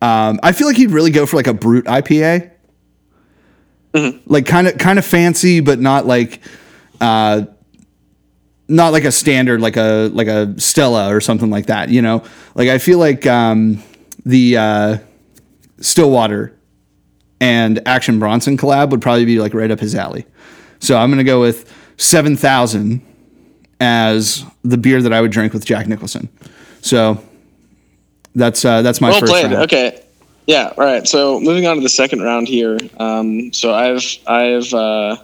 um, i feel like he'd really go for like a brut ipa like kind of kind of fancy but not like uh not like a standard like a like a Stella or something like that. You know, like I feel like um, the uh, Stillwater and Action Bronson collab would probably be like right up his alley. So I'm gonna go with seven thousand as the beer that I would drink with Jack Nicholson. So that's uh, that's my Well first played. round. Okay. Yeah. All right. So moving on to the second round here. Um, so I've I've uh,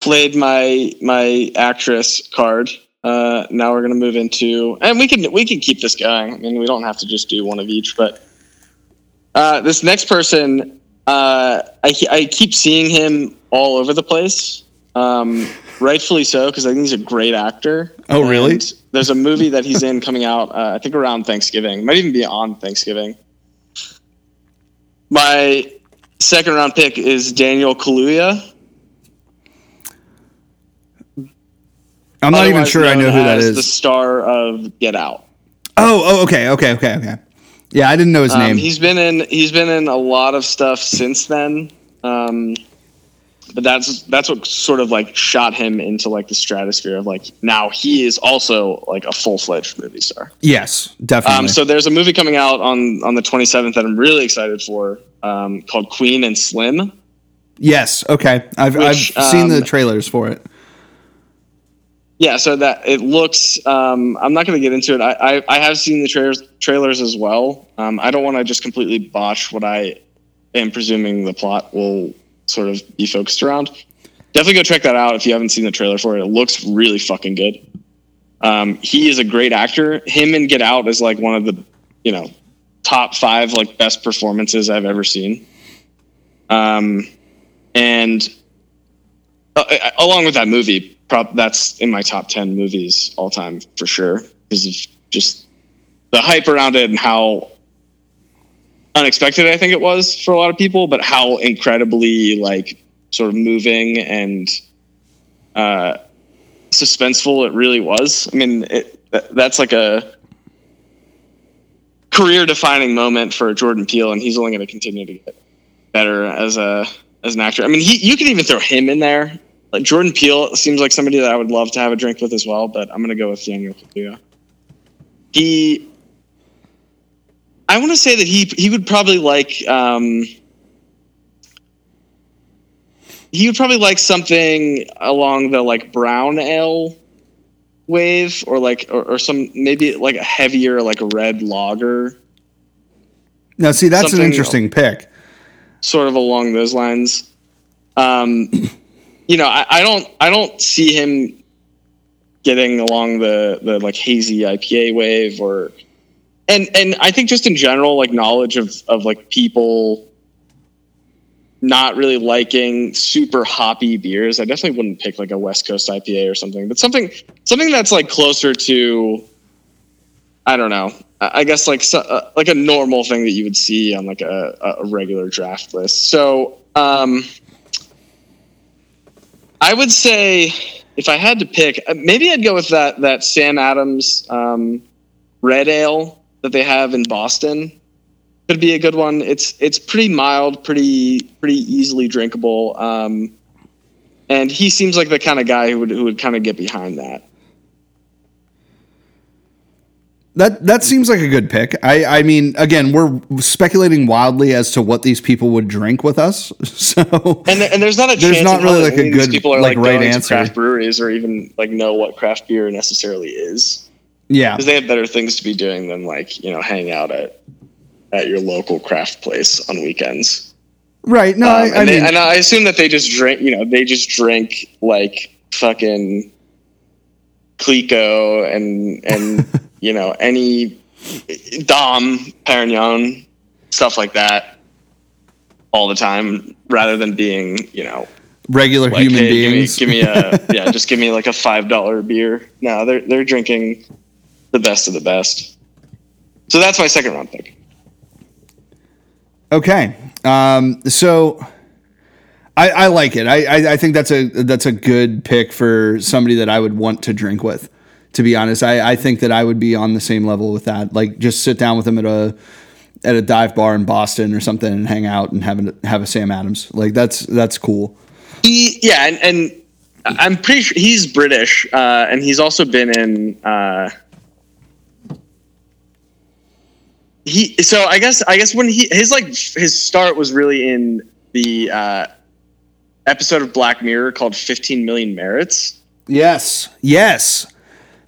played my my actress card. Uh, now we're gonna move into, and we can we can keep this going. I mean, we don't have to just do one of each, but uh, this next person, uh, I I keep seeing him all over the place. Um, rightfully so, because I think he's a great actor. Oh, really? And there's a movie that he's in coming out, uh, I think around Thanksgiving. Might even be on Thanksgiving. My second round pick is Daniel Kaluuya. I'm not even sure I know who that is. The star of Get Out. Oh, oh, okay, okay, okay, okay. Yeah, I didn't know his Um, name. he's been in he's been in a lot of stuff since then. Um, but that's that's what sort of like shot him into like the stratosphere of like now he is also like a full fledged movie star. yes, definitely. Um, so there's a movie coming out on on the 27th that I'm really excited for um, called Queen and Slim. yes, okay. I've Which, I've seen the um, trailers for it. Yeah, so that it looks. Um, I'm not going to get into it. I, I I have seen the trailers trailers as well. Um, I don't want to just completely botch what I am presuming the plot will sort of be focused around. Definitely go check that out if you haven't seen the trailer for it. It looks really fucking good. Um, he is a great actor. Him and Get Out is like one of the you know top five like best performances I've ever seen. Um, and uh, along with that movie, prob- that's in my top 10 movies all time for sure because of just the hype around it and how unexpected I think it was for a lot of people, but how incredibly like sort of moving and uh, suspenseful it really was. I mean, it, that's like a career defining moment for Jordan Peele, and he's only going to continue to get better as a as an actor. I mean, he you can even throw him in there. Like Jordan Peele seems like somebody that I would love to have a drink with as well, but I'm going to go with Daniel Kaluuya. He, I want to say that he he would probably like um, he would probably like something along the like brown ale wave or like or, or some maybe like a heavier like a red lager Now, see, that's an something- interesting pick. sort of along those lines. Um, you know, I, I don't I don't see him getting along the the like hazy IPA wave or and and I think just in general like knowledge of of like people not really liking super hoppy beers. I definitely wouldn't pick like a West Coast IPA or something, but something something that's like closer to I don't know. I guess like so, uh, like a normal thing that you would see on like a, a regular draft list. So um, I would say if I had to pick, uh, maybe I'd go with that that Sam Adams um, red ale that they have in Boston. Could be a good one. It's it's pretty mild, pretty pretty easily drinkable, um, and he seems like the kind of guy who would who would kind of get behind that. That that seems like a good pick. I I mean, again, we're speculating wildly as to what these people would drink with us. So And, and there's not a There's chance not really like a any of these good, people are like, like, right answer. craft breweries or even like know what craft beer necessarily is yeah, because they have better things to be doing than like you know hang out at at your local craft place on weekends. right. No, Um, I, and, I they- mean, and I assume that they just drink you know they just drink like fucking Clicquot and and you know any Dom Perignon stuff like that all the time rather than being you know regular like, human hey, beings. Give me, give me a yeah, just give me like a five dollar beer. No, they're they're drinking the best of the best. So that's my second round pick. Okay. Um, so I, I like it. I, I, I think that's a that's a good pick for somebody that I would want to drink with. To be honest, I, I think that I would be on the same level with that. Like just sit down with them at a at a dive bar in Boston or something and hang out and have a, have a Sam Adams. Like that's that's cool. He, yeah, and, and I'm pretty sure he's British, uh, and he's also been in. Uh, he so I guess I guess when he his like his start was really in the uh, episode of Black Mirror called 15 Million Merits. Yes. Yes.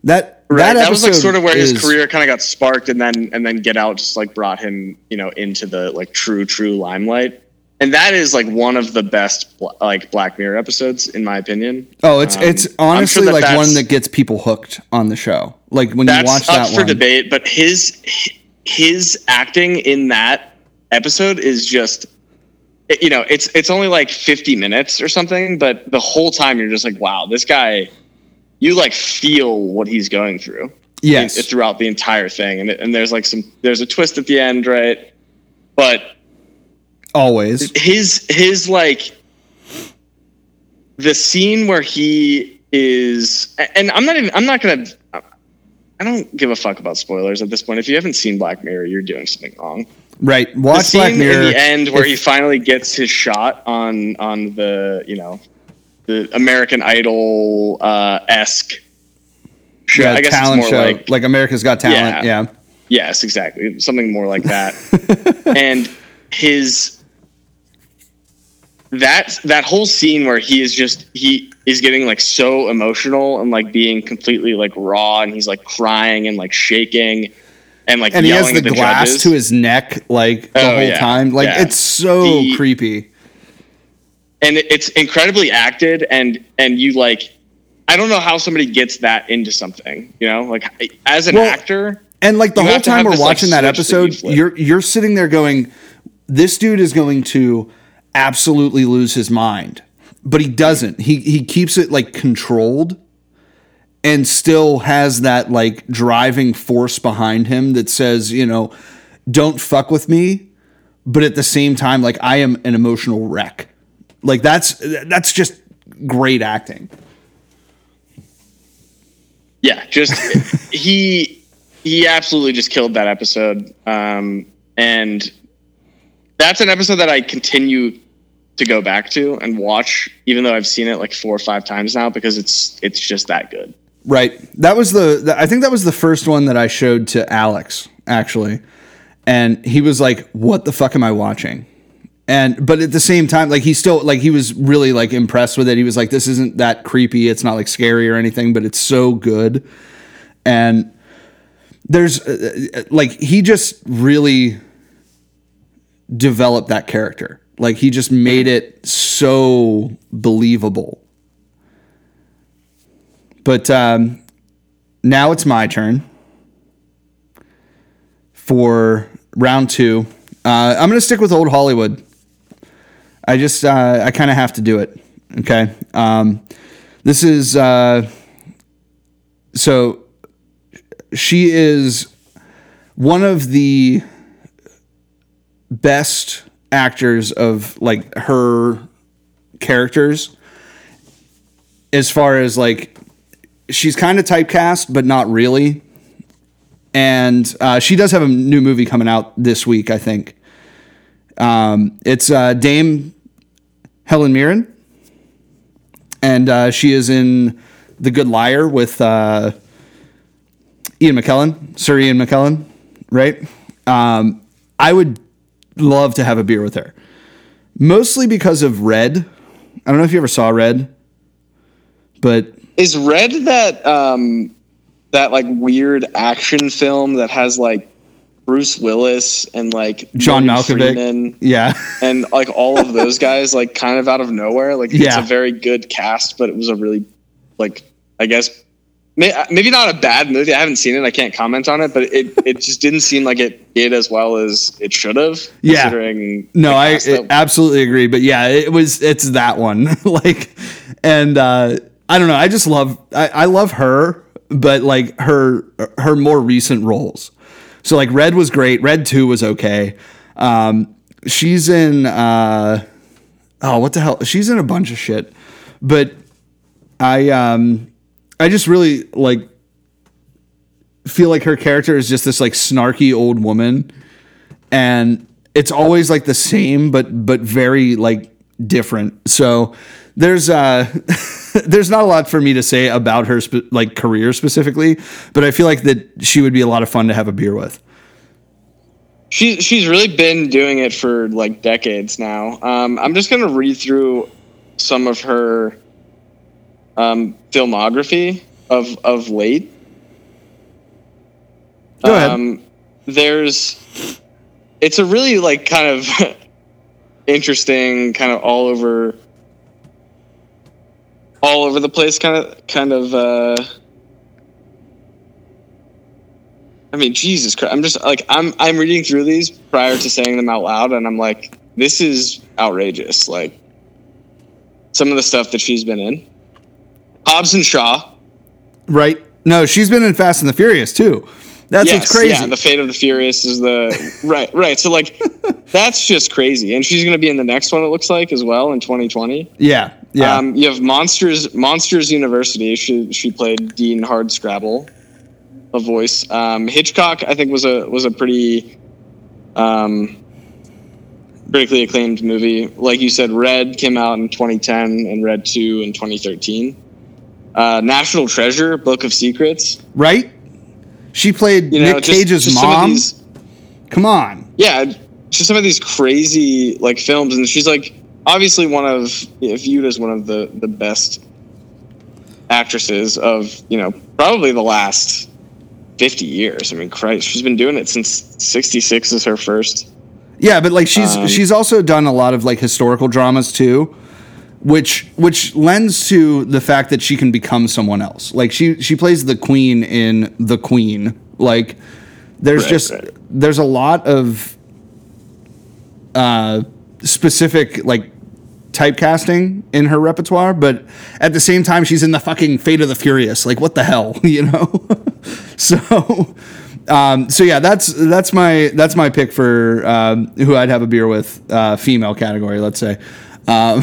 That Right, that, was like sort of where is- his career kind of got sparked, and then and then Get Out just like brought him, you know, into the like true true limelight. And that is like one of the best like Black Mirror episodes, in my opinion. Oh, it's Um, it's I'm sure honestly that like one that gets people hooked on the show. Like when you that's watch up that for one. debate but his his acting in that episode is just you know it's it's only like 50 minutes or something but the whole time you're just like wow this guy you like feel what he's going through Yes. in- throughout the entire thing and, and there's like some there's a twist at the end right but Always. his his like the scene where he is and i'm not even i'm not gonna i don't give a fuck about spoilers at this point if you haven't seen black mirror you're doing something wrong Right. the Watch scene Black Mirror. in the end where if- he finally gets his shot on on the you know the american idol uh esque show yeah, i guess talent more show. like Like, America's Got Talent. Yeah. Yeah. Yes, exactly. Something more like that. and his that that whole scene where he is just he is getting like so emotional and like being completely like raw and he's like crying and like shaking and like And he has the, the glass judges. to his neck like the Oh, whole yeah. time. Like Yeah. it's so The- creepy. And it's incredibly acted and and you like I don't know how somebody gets that into something, you know? Like as an Well, actor, And like the whole time we're this, like, watching that switch that you episode, you're you're sitting there going, "This dude is going to absolutely lose his mind," but he doesn't. He he keeps it like controlled, and still has that like driving force behind him that says, you know, "Don't fuck with me," but at the same time, like I am an emotional wreck. Like that's that's just great acting. yeah just he he absolutely just killed that episode um and that's an episode that i continue to go back to and watch even though i've seen it like four or five times now because it's it's just that good Right. That was the, the I think that was the first one that I showed to Alex actually. And he was like, "What the fuck am I watching?" And but at the same time like he still like he was really like impressed with it. He was like, "This isn't that creepy. It's not like scary or anything, but it's so good." And there's uh, uh, like he just really developed that character. Like he just made it so believable. But um, now it's my turn for round two. Uh, I'm going to stick with old Hollywood. I just uh, I kind of have to do it. Okay. Um, this is uh, so she is one of the best actors of like her characters as far as like she's kind of typecast, but not really. And uh, she does have a new movie coming out this week, I think. Um, it's uh, Dame Helen Mirren, and uh, she is in The Good Liar with uh, Ian McKellen, Sir Ian McKellen, right? Um, I would love to have a beer with her, mostly because of Red. I don't know if you ever saw Red, but is red that um that like weird action film that has like bruce willis and like John Morgan Malkovich. Freeman Yeah. and like all of those guys like kind of out of nowhere like it's Yeah. a very good cast but it was a really like i guess may, maybe not a bad movie i haven't seen it i can't comment on it but it, it just didn't seem like it did as well as it should have Yeah. considering No, I that- absolutely agree. But yeah, it was it's that one. like, and uh, I don't know. I just love I, I love her, but like her her more recent roles. So like Red was great. Red Two was okay. Um, she's in uh, oh what the hell? She's in a bunch of shit. But I um I just really like feel like her character is just this like snarky old woman and it's always like the same but but very like different so there's uh there's not a lot for me to say about her spe- like career specifically, but I feel like that she would be a lot of fun to have a beer with. She she's really been doing it for like decades now. Um, I'm just gonna read through some of her um, filmography of of late. Go ahead. Um, there's, it's a really like kind of interesting, kind of all over, all over the place kind of kind of. uh I mean, Jesus Christ! I'm just like I'm I'm reading through these prior to saying them out loud, and I'm like, this is outrageous. Like some of the stuff that she's been in. Hobbs and Shaw. Right? No, she's been in Fast and the Furious too. That's what's crazy. Yeah, the Fate of the Furious is the right, right. So like, that's just crazy, and she's going to be in the next one. It looks like as well in 2020. yeah, yeah. Um, you have Monsters Monsters University. She she played Dean Hardscrabble, a voice. Um, Hitchcock, I think, was a was a pretty um, critically acclaimed movie. Like you said, Red came out in 2010 and Red Two in 2013. Uh, National Treasure, Book of Secrets. right? She played You know, Nick just- Cage's just mom. these- Come on. yeah, just some of these crazy like films, and she's like obviously one of viewed as one of the the best actresses of you know probably the last fifty years. I mean, Christ, she's been doing it since '66 is her first. Yeah, but like she's Um, she's also done a lot of like historical dramas too, which which lends to the fact that she can become someone else. Like she she plays the queen in The Queen. Like there's Right, just right. there's a lot of uh specific like typecasting in her repertoire, but at the same time she's in the fucking Fate of the Furious. Like what the hell, you know? so um, so yeah, that's that's my that's my pick for um, who I'd have a beer with, uh, female category, let's say. Um,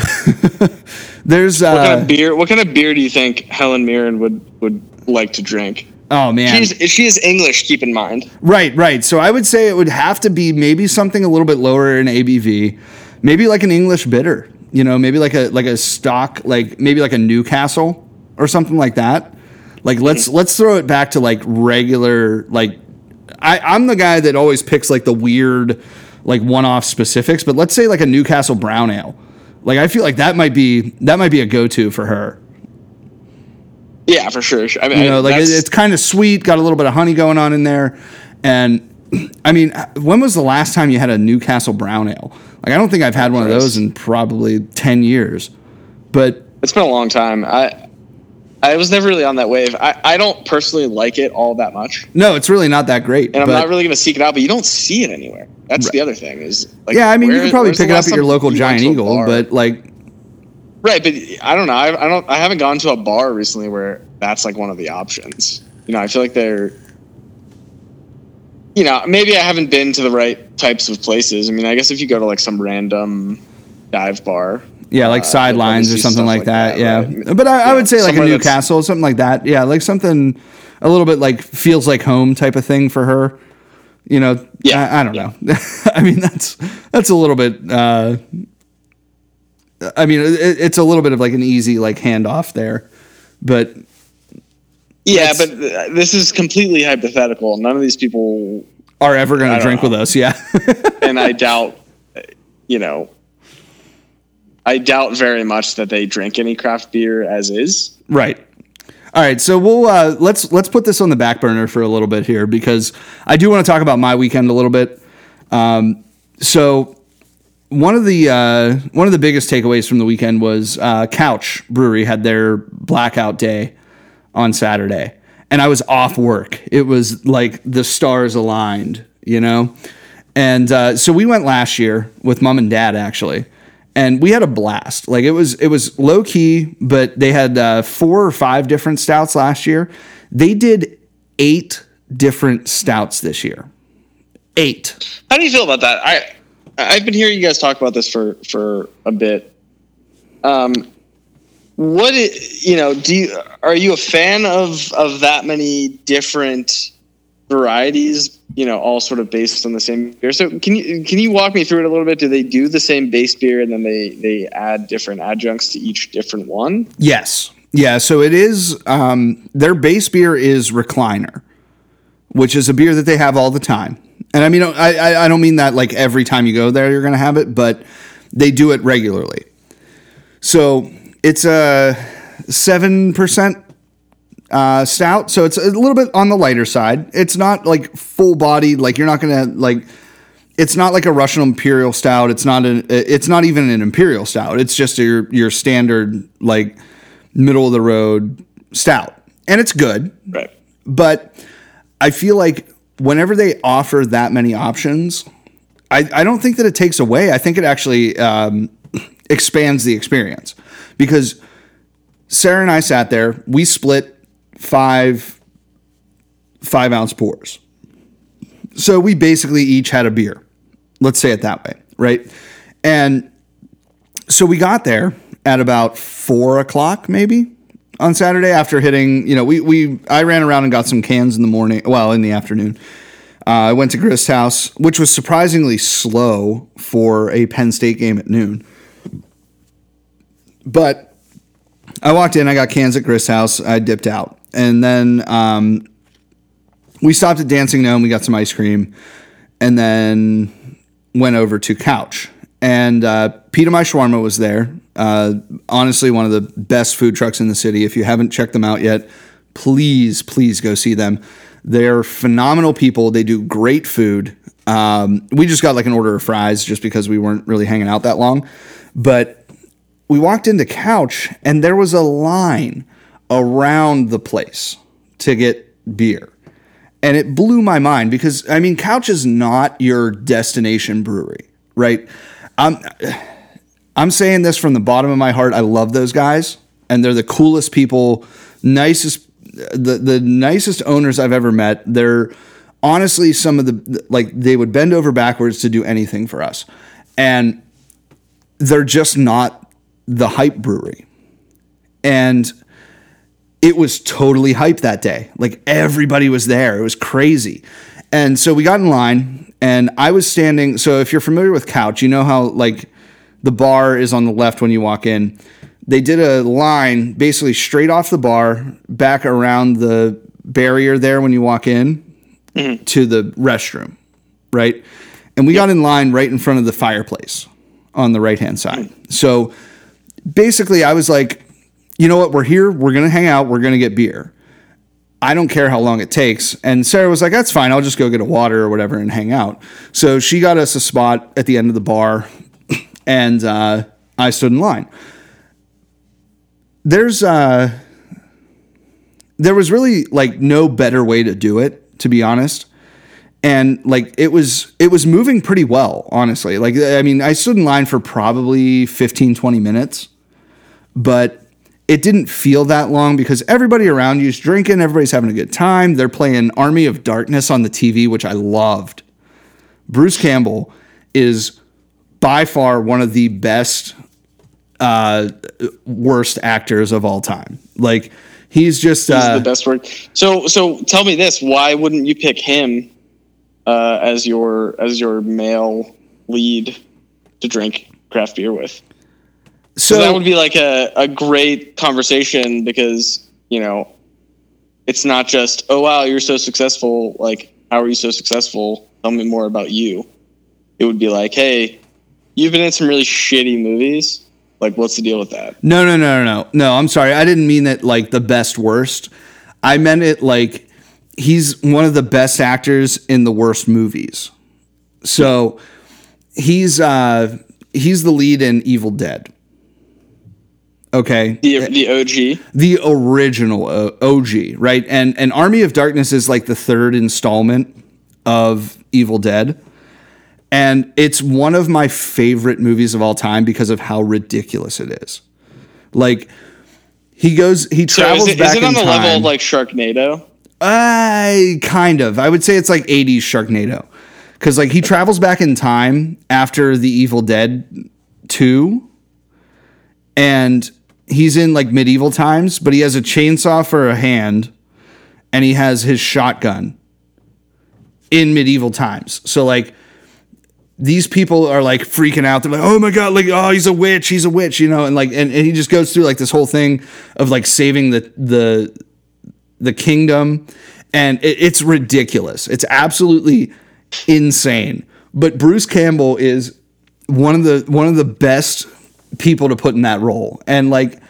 there's What kind uh, of beer? What kind of beer do you think Helen Mirren would would like to drink? oh man, She's she is English. Keep in mind. right, right. So I would say it would have to be maybe something a little bit lower in ABV, maybe like an English bitter, you know, maybe like a like a stock, like maybe like a Newcastle or something like that. Like let's let's throw it back to like regular like I, I'm the guy that always picks like the weird, like one-off specifics. But let's say like a Newcastle Brown Ale. Like I feel like that might be that might be a go-to for her. Yeah, for sure. I mean, You know, like it, it's kind of sweet, got a little bit of honey going on in there, and I mean, when was the last time you had a Newcastle Brown Ale? Like I don't think I've had one of those in probably ten years. But It's been a long time. I I was never really on that wave. I, I don't personally like it all that much, no, it's really not that great. and I'm not really going to seek it out. But you don't see it anywhere. That's the other thing. Is like, yeah, I mean, you where- could probably pick it up at your local you Giant went to a Eagle, bar? but like right. But I don't know. I, I don't. I haven't gone to a bar recently where that's like one of the options. You know, I feel like they're. You know, maybe I haven't been to the right types of places. I mean, I guess if you go to like some random dive bar, Yeah, like Uh, sidelines or something like like that. that, yeah, right? but I, I would say like a Newcastle, something like that. Yeah, like something a little bit like feels like home type of thing for her. You know, Yeah, I, I don't know. I mean, that's that's a little bit. Uh, I mean, it, it's a little bit of like an easy like handoff there, but yeah. But uh, this is completely hypothetical. None of these people are ever going to drink know. with us? Yeah, and I doubt, you know, I doubt very much that they drink any craft beer as is. Right. All right, so we'll uh, let's let's put this on the back burner for a little bit here because I do want to talk about my weekend a little bit. Um, so one of the uh, one of the biggest takeaways from the weekend was uh, Couch Brewery had their blackout day on Saturday, and I was off work. It was like the stars aligned, you know. And uh, so we went last year with mom and dad actually, and we had a blast. Like it was it was low key, but they had uh, four or five different stouts last year. They did eight different stouts this year. Eight. How do you feel about that? I I've been hearing you guys talk about this for for a bit. Um, what you know? Do you are you a fan of of that many different varieties? You know, all sort of based on the same beer. So can you can you walk me through it a little bit? Do they do the same base beer and then they they add different adjuncts to each different one? Yes. Yeah, so it is. Um, their base beer is Recliner, which is a beer that they have all the time. And I mean, I, I, don't mean that like every time you go there you're to have it, but they do it regularly. So it's a seven percent uh, stout, so it's a little bit on the lighter side. It's not like full bodied, like you're not going to like. It's not like a Russian imperial stout. It's not an. It's not even an imperial stout. It's just your your standard like middle of the road stout, and it's good. Right. But I feel like whenever they offer that many options, I, I don't think that it takes away. I think it actually um, expands the experience because Sarah and I sat there. We split five five ounce pours. So we basically each had a beer. Let's say it that way, right? And so we got there at about four o'clock, maybe on Saturday after hitting. You know, we we I ran around and got some cans in the morning. Well, in the afternoon. Uh, I went to Grist's house, which was surprisingly slow for a Penn State game at noon. But I walked in, I got cans at Grist's house, I dipped out. And then um, we stopped at Dancing Gnome, we got some ice cream, and then went over to Couch. And uh, Pita My Shawarma was there. Uh, honestly, one of the best food trucks in the city. If you haven't checked them out yet, please, please go see them. They're phenomenal people. They do great food. Um, we just got like an order of fries just because we weren't really hanging out that long. But we walked into Couch and there was a line around the place to get beer. And it blew my mind because, I mean, Couch is not your destination brewery, right? I'm, I'm saying this from the bottom of my heart. I love those guys, and they're the coolest people, nicest, the, the nicest owners I've ever met. They're honestly some of the, like, they would bend over backwards to do anything for us. And they're just not the hype brewery. And it was totally hype that day. Like everybody was there. It was crazy. And so we got in line and I was standing. So if you're familiar with Couch, you know how like the bar is on the left when you walk in. They did a line basically straight off the bar, back around the barrier there when you walk in mm-hmm. to the restroom, right? And we got in line right in front of the fireplace on the right hand side. Mm. So basically, I was like, you know what? We're here. We're going to hang out. We're going to get beer. I don't care how long it takes. And Sarah was like, that's fine. I'll just go get a water or whatever and hang out. So she got us a spot at the end of the bar and uh, I stood in line. There's, uh, there was really like no better way to do it, to be honest. And like it was, it was moving pretty well, honestly. Like, I mean, I stood in line for probably 15, 20 minutes, but it didn't feel that long because everybody around you is drinking, everybody's having a good time. They're playing Army of Darkness on the TV, which I loved. Bruce Campbell is by far one of the best, uh, worst actors of all time. Like he's just He's uh, the best word. So so tell me this: Why wouldn't you pick him uh, as your as your male lead to drink craft beer with? so that would be like a, a great conversation because you know it's not just oh wow you're so successful like how are you so successful tell me more about you it would be like hey you've been in some really shitty movies like what's the deal with that No, no, no, no, no. No, I'm sorry. I didn't mean it like the best worst. I meant it like he's one of the best actors in the worst movies. So he's uh he's the lead in Evil Dead. Okay. the the OG The original uh, OG, right? And and Army of Darkness is like the third installment of Evil Dead. And it's one of my favorite movies of all time because of how ridiculous it is. Like he goes, he so travels is it, back is it on the time. level of like Sharknado I kind of. I would say it's like 80s Sharknado. Cuz like he travels back in time after the Evil Dead 2 and he's in like medieval times, but he has a chainsaw for a hand and he has his shotgun in medieval times. So like these people are like freaking out. They're like, "Oh my god, like oh, he's a witch, he's a witch," you know, and like and, and he just goes through like this whole thing of like saving the the the kingdom, and it, it's ridiculous. It's absolutely insane. But Bruce Campbell is one of the one of the best people to put in that role, and like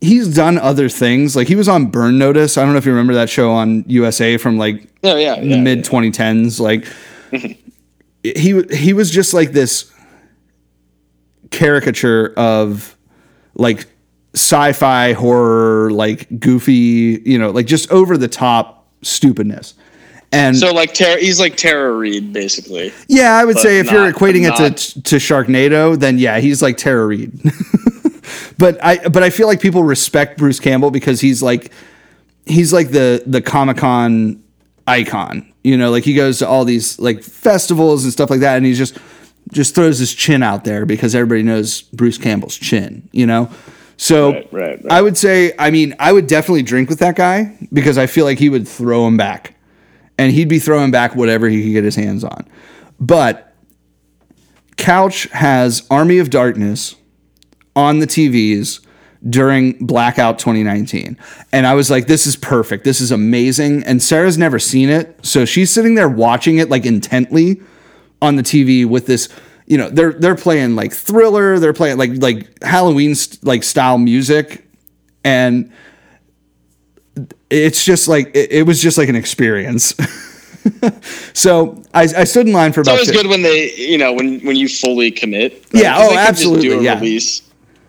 he's done other things. Like he was on Burn Notice. I don't know if you remember that show on USA from like Oh yeah, the yeah, mid 2010s like he he was just like this caricature of like sci-fi horror like goofy you know like just over the top stupidness and So like Tara, he's like Tara Reid basically. yeah i would but say if you're equating it not- to to sharknado then yeah he's like Tara Reid. but i but i feel like people respect bruce campbell because he's like he's like the the comic-con icon you know like he goes to all these like festivals and stuff like that and he's just just throws his chin out there because everybody knows bruce campbell's chin you know so Right, right, right. i would say i mean i would definitely drink with that guy because i feel like he would throw him back and he'd be throwing back whatever he could get his hands on but couch has army of darkness on the TVs during Blackout 2019. And I was like, this is perfect. This is amazing. And Sarah's never seen it. So she's sitting there watching it like intently on the TV with this, you know, they're they're playing like thriller, they're playing like like Halloween st- like style music. And it's just like it, it was just like an experience. so I, I stood in line for It's about always fif- good when they, you know, when when you fully commit. Yeah, 'Cause oh, absolutely, do a yeah. release.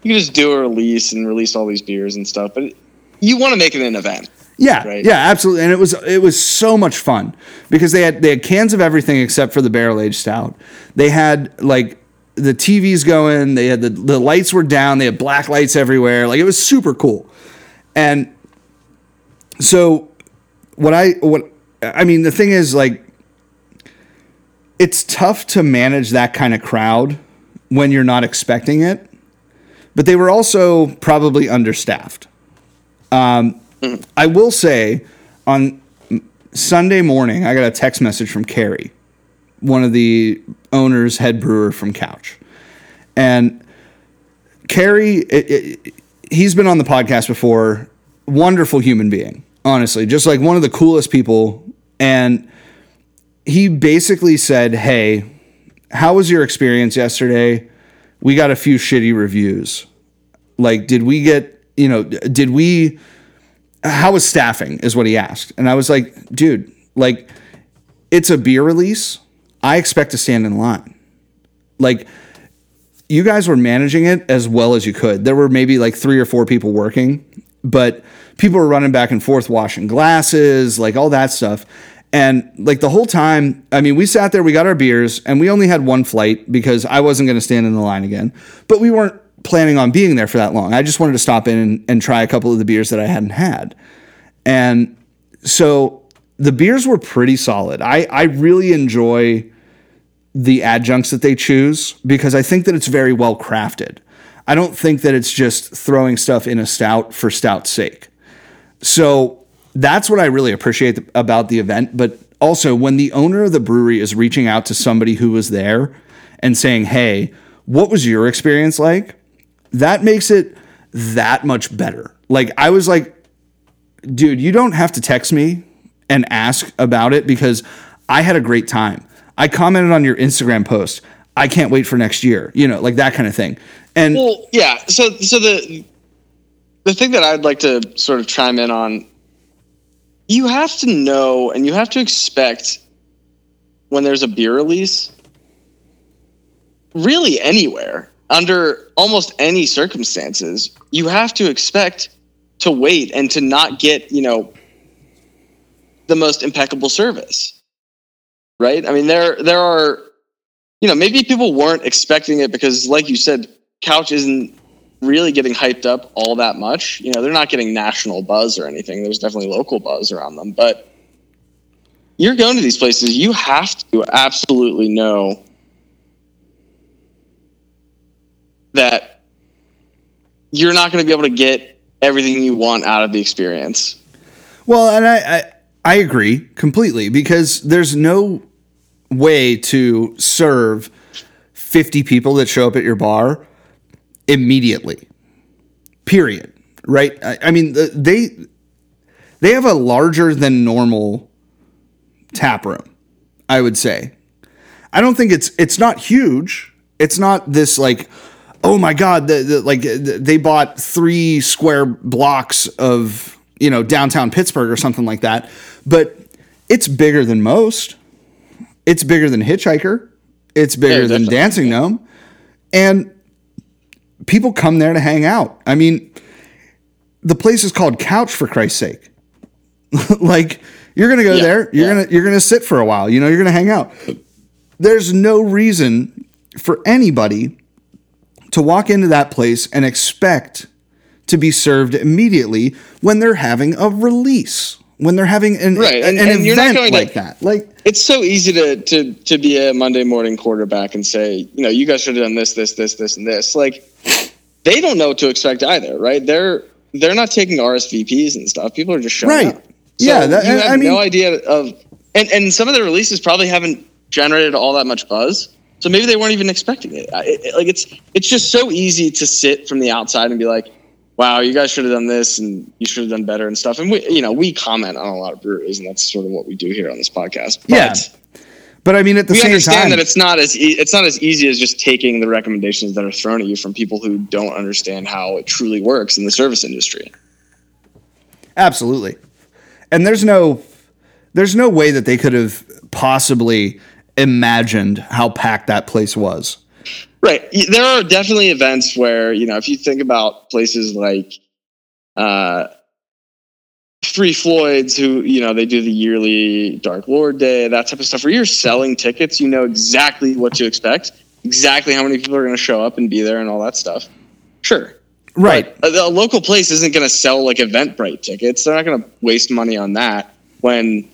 You can just do a release and release all these beers and stuff, but you want to make it an event. Yeah, right? yeah, absolutely. And it was it was so much fun because they had they had cans of everything except for the barrel aged stout. They had like the TVs going, they had the the lights were down, they had black lights everywhere. Like it was super cool. And so what I what I mean the thing is like it's tough to manage that kind of crowd when you're not expecting it. But they were also probably understaffed. Um, I will say on Sunday morning, I got a text message from Carrie, one of the owners, head brewer from Couch. And Carrie, it, it, he's been on the podcast before. Wonderful human being, honestly, just like one of the coolest people. And he basically said, Hey, how was your experience yesterday? We got a few shitty reviews. Like, did we get, you know, did we, how was staffing is what he asked. And i was like dude like it's a beer release. I expect to stand in line. Like you guys were managing it as well as you could. There were maybe like three or four people working but people were running back and forth washing glasses like all that stuff. And like the whole time i mean we sat there we got our beers and we only had one flight because i wasn't going to stand in the line again but we weren't planning on being there for that long i just wanted to stop in and, and try a couple of the beers that i hadn't had and so the beers were pretty solid. I, I really enjoy the adjuncts that they choose because I think that it's very well crafted. I don't think that it's just throwing stuff in a stout for stout's sake. So that's what I really appreciate about the event. But also, when the owner of the brewery is reaching out to somebody who was there and saying, Hey, what was your experience like? That makes it that much better. Like, I was like, dude, you don't have to text me and ask about it because I had a great time. I commented on your Instagram post. I can't wait for next year. You know, like that kind of thing. And Well, yeah. So, so the the thing that I'd like to sort of chime in on, you have to know and you have to expect when there's a beer release, really anywhere under almost any circumstances, you have to expect to wait and to not get you know the most impeccable service, right? I mean, there there are you know, maybe people weren't expecting it because, like you said, Couch isn't really getting hyped up all that much. You know, they're not getting national buzz or anything. There's definitely local buzz around them, but you're going to these places, you have to absolutely know that you're not going to be able to get everything you want out of the experience. Well, and I, I I agree completely because there's no way to serve 50 people that show up at your bar immediately. Period. Right? I, I mean, they they have a larger than normal tap room, I would say. I don't think it's it's not huge. It's not this like oh my god, the, the, like the- they bought 3 square blocks of, you know, downtown Pittsburgh or something like that. But it's bigger than most. It's bigger than Hitchhiker. It's bigger Yeah, than. Dancing Gnome. And people come there to hang out. I mean, the place is called Couch for Christ's sake. like you're going to go Yeah, there, you're yeah. going to you're to sit for a while, you know, you're going to hang out. There's no reason for anybody to walk into that place and expect to be served immediately when they're having a release, when they're having an, Right, and- an and you're not event going to- like that. Like it's so easy to to to be a Monday morning quarterback and say, you know, you guys should have done this, this, this, this, and this. Like they don't know what to expect either, right? They're they're not taking RSVPs and stuff. People are just showing Right. up. Yeah, that- you have I mean- no idea of and and some of the releases probably haven't generated all that much buzz. So maybe they weren't even expecting it. I- it- like it's it's just so easy to sit from the outside and be like, "Wow, you guys should have done this and you should have done better and stuff." And we, you know, we comment on a lot of breweries, and that's sort of what we do here on this podcast. But Yeah. but I mean at the we same understand time that it's not as e- it's not as easy as just taking the recommendations that are thrown at you from people who don't understand how it truly works in the service industry. Absolutely. And there's no there's no way that they could have possibly imagined how packed that place was. Right. There are definitely events where, you know, if you think about places like uh Three Floyds who, you know, they do the yearly Dark Lord Day, that type of stuff, where you're selling tickets, you know exactly what to expect, exactly how many people are going to show up and be there and all that stuff. Sure. Right. But a, a local place isn't going to sell like Eventbrite tickets. They're not going to waste money on that when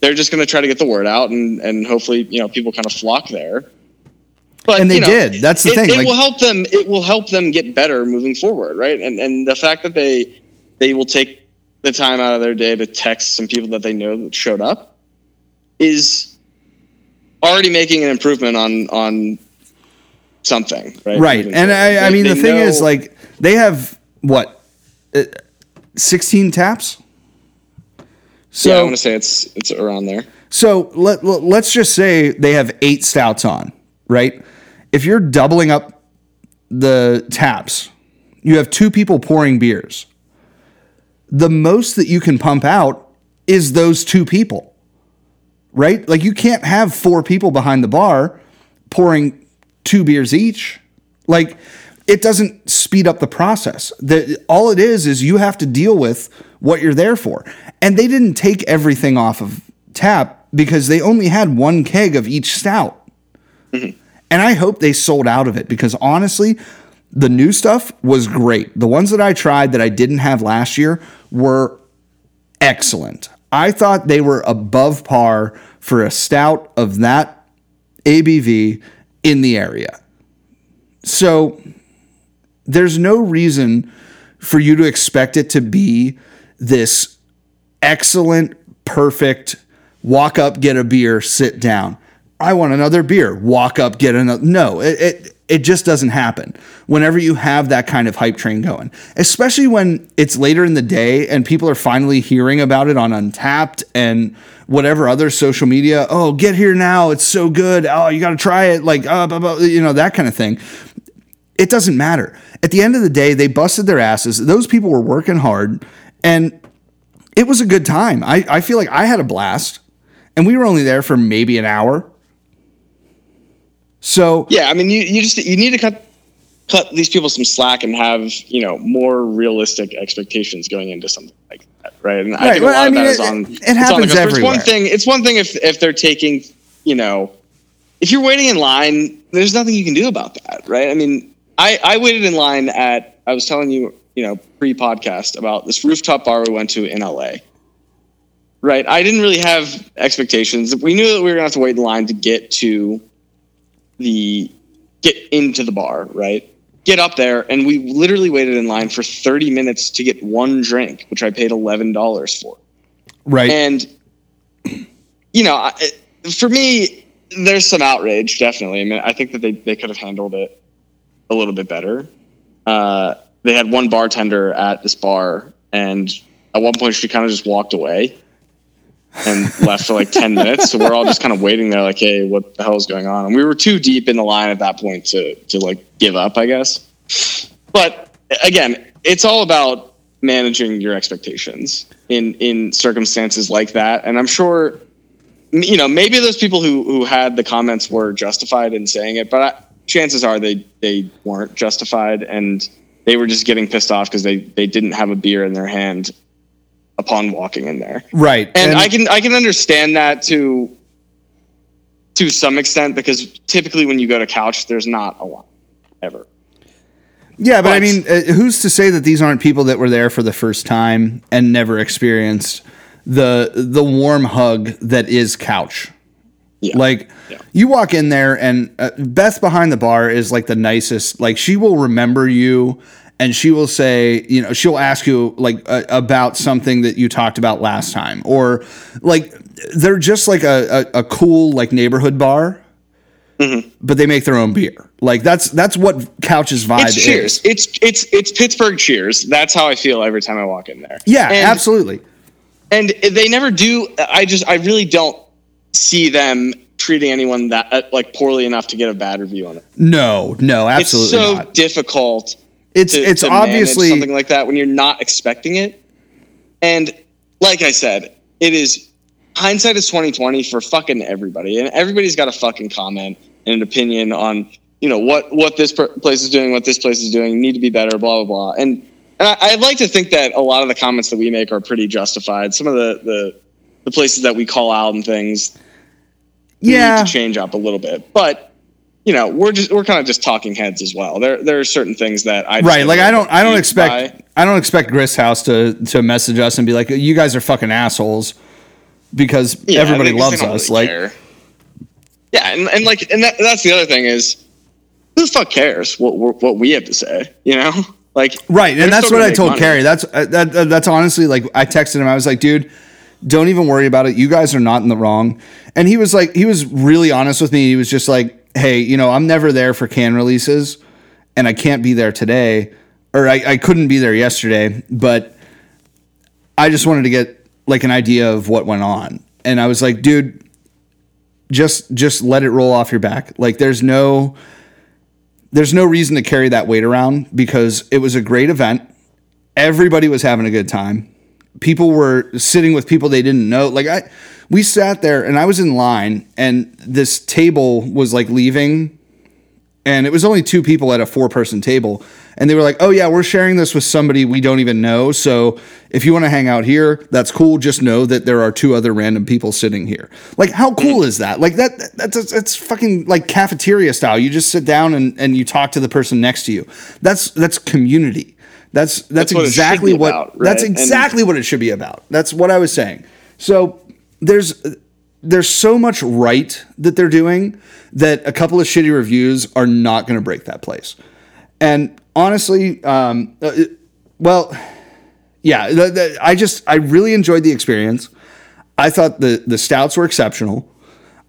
they're just going to try to get the word out and, and hopefully, you know, people kind of flock there. But, And they you know, did. That's the it, thing, It like- will help them. It will help them get better moving forward, right? And and the fact that they they will take the time out of their day to text some people that they know that showed up is already making an improvement on on something, right? Right. Moving And forward. I, I They- mean the thing is like they have what uh, 16 taps? So yeah, I want to say it's it's around there. So let, let, let's just say they have eight stouts on, right? If you're doubling up the taps, you have two people pouring beers. The most that you can pump out is those two people, right? Like you can't have four people behind the bar pouring two beers each. Like it doesn't speed up the process. The, all it is is you have to deal with what you're there for. And they didn't take everything off of tap because they only had one keg of each stout. Mm-hmm. And I hope they sold out of it because honestly, the new stuff was great. The ones that I tried that I didn't have last year were excellent. I thought they were above par for a stout of that ABV in the area. So there's no reason for you to expect it to be this excellent, perfect walk up, get a beer, sit down. I want another beer. Walk up, get another. No, it, it it just doesn't happen. Whenever you have that kind of hype train going, especially when it's later in the day and people are finally hearing about it on Untappd and whatever other social media. Oh, get here now! It's so good. Oh, you got to try it. Like, uh, blah, blah, you know that kind of thing it doesn't matter. At the end of the day, they busted their asses. Those people were working hard and it was a good time. I, I feel like I had a blast and we were only there for maybe an hour. So, Yeah, I mean, you, you just you need to cut cut these people some slack and have you know more realistic expectations going into something like that, right? And I think well, a lot I of mean, that is it- on. it it's on the happens. It's everywhere. one thing. It's one thing if if they're taking you know if you're waiting in line, there's nothing you can do about that, right? I mean, I I waited in line at I was telling you you know pre podcast about this rooftop bar we went to in LA. Right. I didn't really have expectations. We knew that we were gonna have to wait in line to get to the get into the bar, right? Get up there, and we literally waited in line for 30 minutes to get one drink, which I paid $11 for. right. And, you know, I, for me, there's some outrage, definitely. I mean, I think that they, they could have handled it a little bit better. Uh, they had one bartender at this bar, and at one point she kind of just walked away and left for like 10 minutes. So we're all just kind of waiting there, like, hey, what the hell is going on? And we were too deep in the line at that point to, to like give up, I guess. But again, it's all about managing your expectations in, in circumstances like that. And I'm sure, you know, maybe those people who, who had the comments were justified in saying it, but I, chances are they, they weren't justified and they were just getting pissed off because they, they didn't have a beer in their hand upon walking in there. Right. And, I can I can understand that to to some extent because typically when you go to couch, there's not a lot ever. Yeah, but, I mean, uh, who's to say that these aren't people that were there for the first time and never experienced the the warm hug that is couch? Yeah. Like Yeah. you walk in there and uh, Beth behind the bar is like the nicest. Like she will remember you and she will say, you know, she'll ask you like uh, about something that you talked about last time or like they're just like a, a, a cool like neighborhood bar. But they make their own beer. Like that's that's what Couch's vibe It's is. Cheers. It's it's it's Pittsburgh Cheers. That's how I feel every time I walk in there. Yeah, and, absolutely. And they never do. I just I really don't see them treating anyone that uh, like poorly enough to get a bad review on it. No, no, absolutely it's so not. difficult It's to, it's to obviously something like that when you're not expecting it. And like I said, it is hindsight is 2020 for fucking everybody, and everybody's got a fucking comment and an opinion on you know what what this per- place is doing, what this place is doing, need to be better, blah blah blah. And and I, I'd like to think that a lot of the comments that we make are pretty justified. Some of the the the places that we call out and things yeah. need to change up a little bit, but. You know, we're just we're kind of just talking heads as well. There there are certain things that I Right, like I don't I don't confused by. expect I don't expect Grist House to to message us and be like you guys are fucking assholes because Yeah, everybody loves us. really like care. yeah, and, and like, and that, that's the other thing is, who the fuck cares what what what we have to say? You know, like Right, and that's what I told money. Carrie. That's uh, that, uh, that's honestly like I texted him. I was like, dude, don't even worry about it. You guys are not in the wrong. And he was like, he was really honest with me. He was just like, hey, you know, I'm never there for can releases, and I can't be there today, or I, I couldn't be there yesterday, but I just wanted to get like an idea of what went on. And I was like, dude, just just let it roll off your back. Like there's no there's no reason to carry that weight around because it was a great event. Everybody was having a good time. People were sitting with people they didn't know. Like I we sat there and I was in line and this table was like leaving and it was only two people at a four person table and they were like oh yeah we're sharing this with somebody we don't even know. So if you want to hang out here that's cool. Just know that there are two other random people sitting here. Like how cool is that? Like that that's that's fucking like cafeteria style. You just sit down and, and you talk to the person next to you. That's that's community that's that's, That's what exactly what about, that's? And- exactly what it should be about that's what i was saying so there's there's so much right that they're doing that a couple of shitty reviews are not going to break that place. And honestly, um, uh, well, yeah, the, the, I just I really enjoyed the experience. I thought the the stouts were exceptional.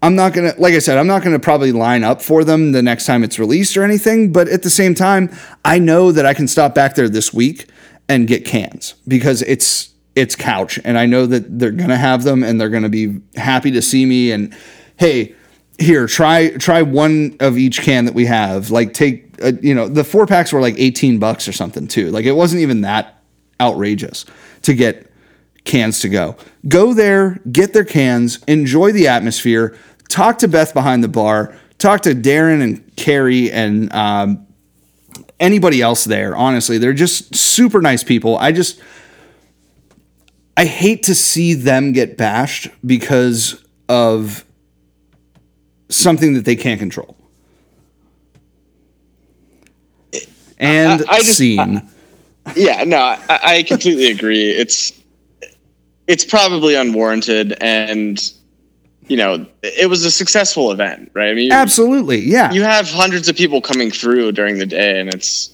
I'm not gonna, like I said, I'm not gonna probably line up for them the next time it's released or anything. But at the same time, I know that I can stop back there this week and get cans because it's it's couch, and I know that they're gonna have them and they're gonna be happy to see me. And hey, here, try try one of each can that we have. Like take, uh, you know, the four packs were like 18 bucks or something too. Like it wasn't even that outrageous to get cans to go. Go there, get their cans, enjoy the atmosphere, talk to Beth behind the bar, talk to Darren and Carrie and um, anybody else there. Honestly, they're just super nice people. I just, I hate to see them get bashed because of something that they can't control. And I- I just- scene. Yeah, no, I, I completely agree. It's it's probably unwarranted, and you know, it was a successful event, right? I mean, Absolutely, yeah. you have hundreds of people coming through during the day and it's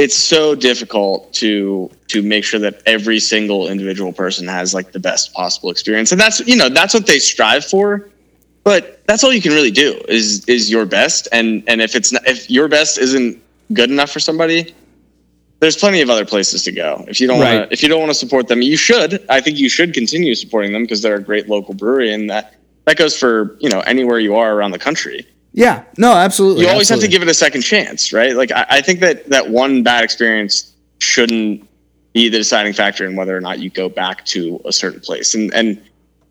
it's so difficult to to make sure that every single individual person has like the best possible experience and that's you know that's what they strive for but that's all you can really do is is your best and and if it's not, if your best isn't good enough for somebody there's plenty of other places to go. If you don't Right. want to if you don't want to support them you should. I think you should continue supporting them because they're a great local brewery and that that goes for you know anywhere you are around the country. Yeah, no, absolutely. you always have to give it a second chance right? Like I, I think that that one bad experience shouldn't be the deciding factor in whether or not you go back to a certain place. And and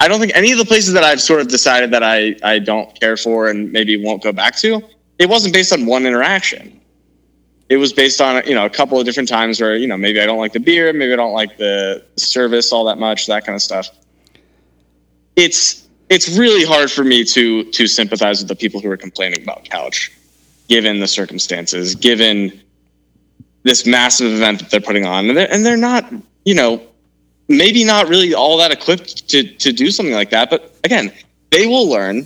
I don't think any of the places that I've sort of decided that I, I don't care for and maybe won't go back to, it wasn't based on one interaction. It was based on, you know, a couple of different times where, you know, maybe I don't like the beer, maybe I don't like the service all that much, that kind of stuff. It's it's really hard for me to to sympathize with the people who are complaining about couch, given the circumstances, given this massive event that they're putting on. And they're, and they're not, you know, maybe not really all that equipped to to do something like that. But again, they will learn.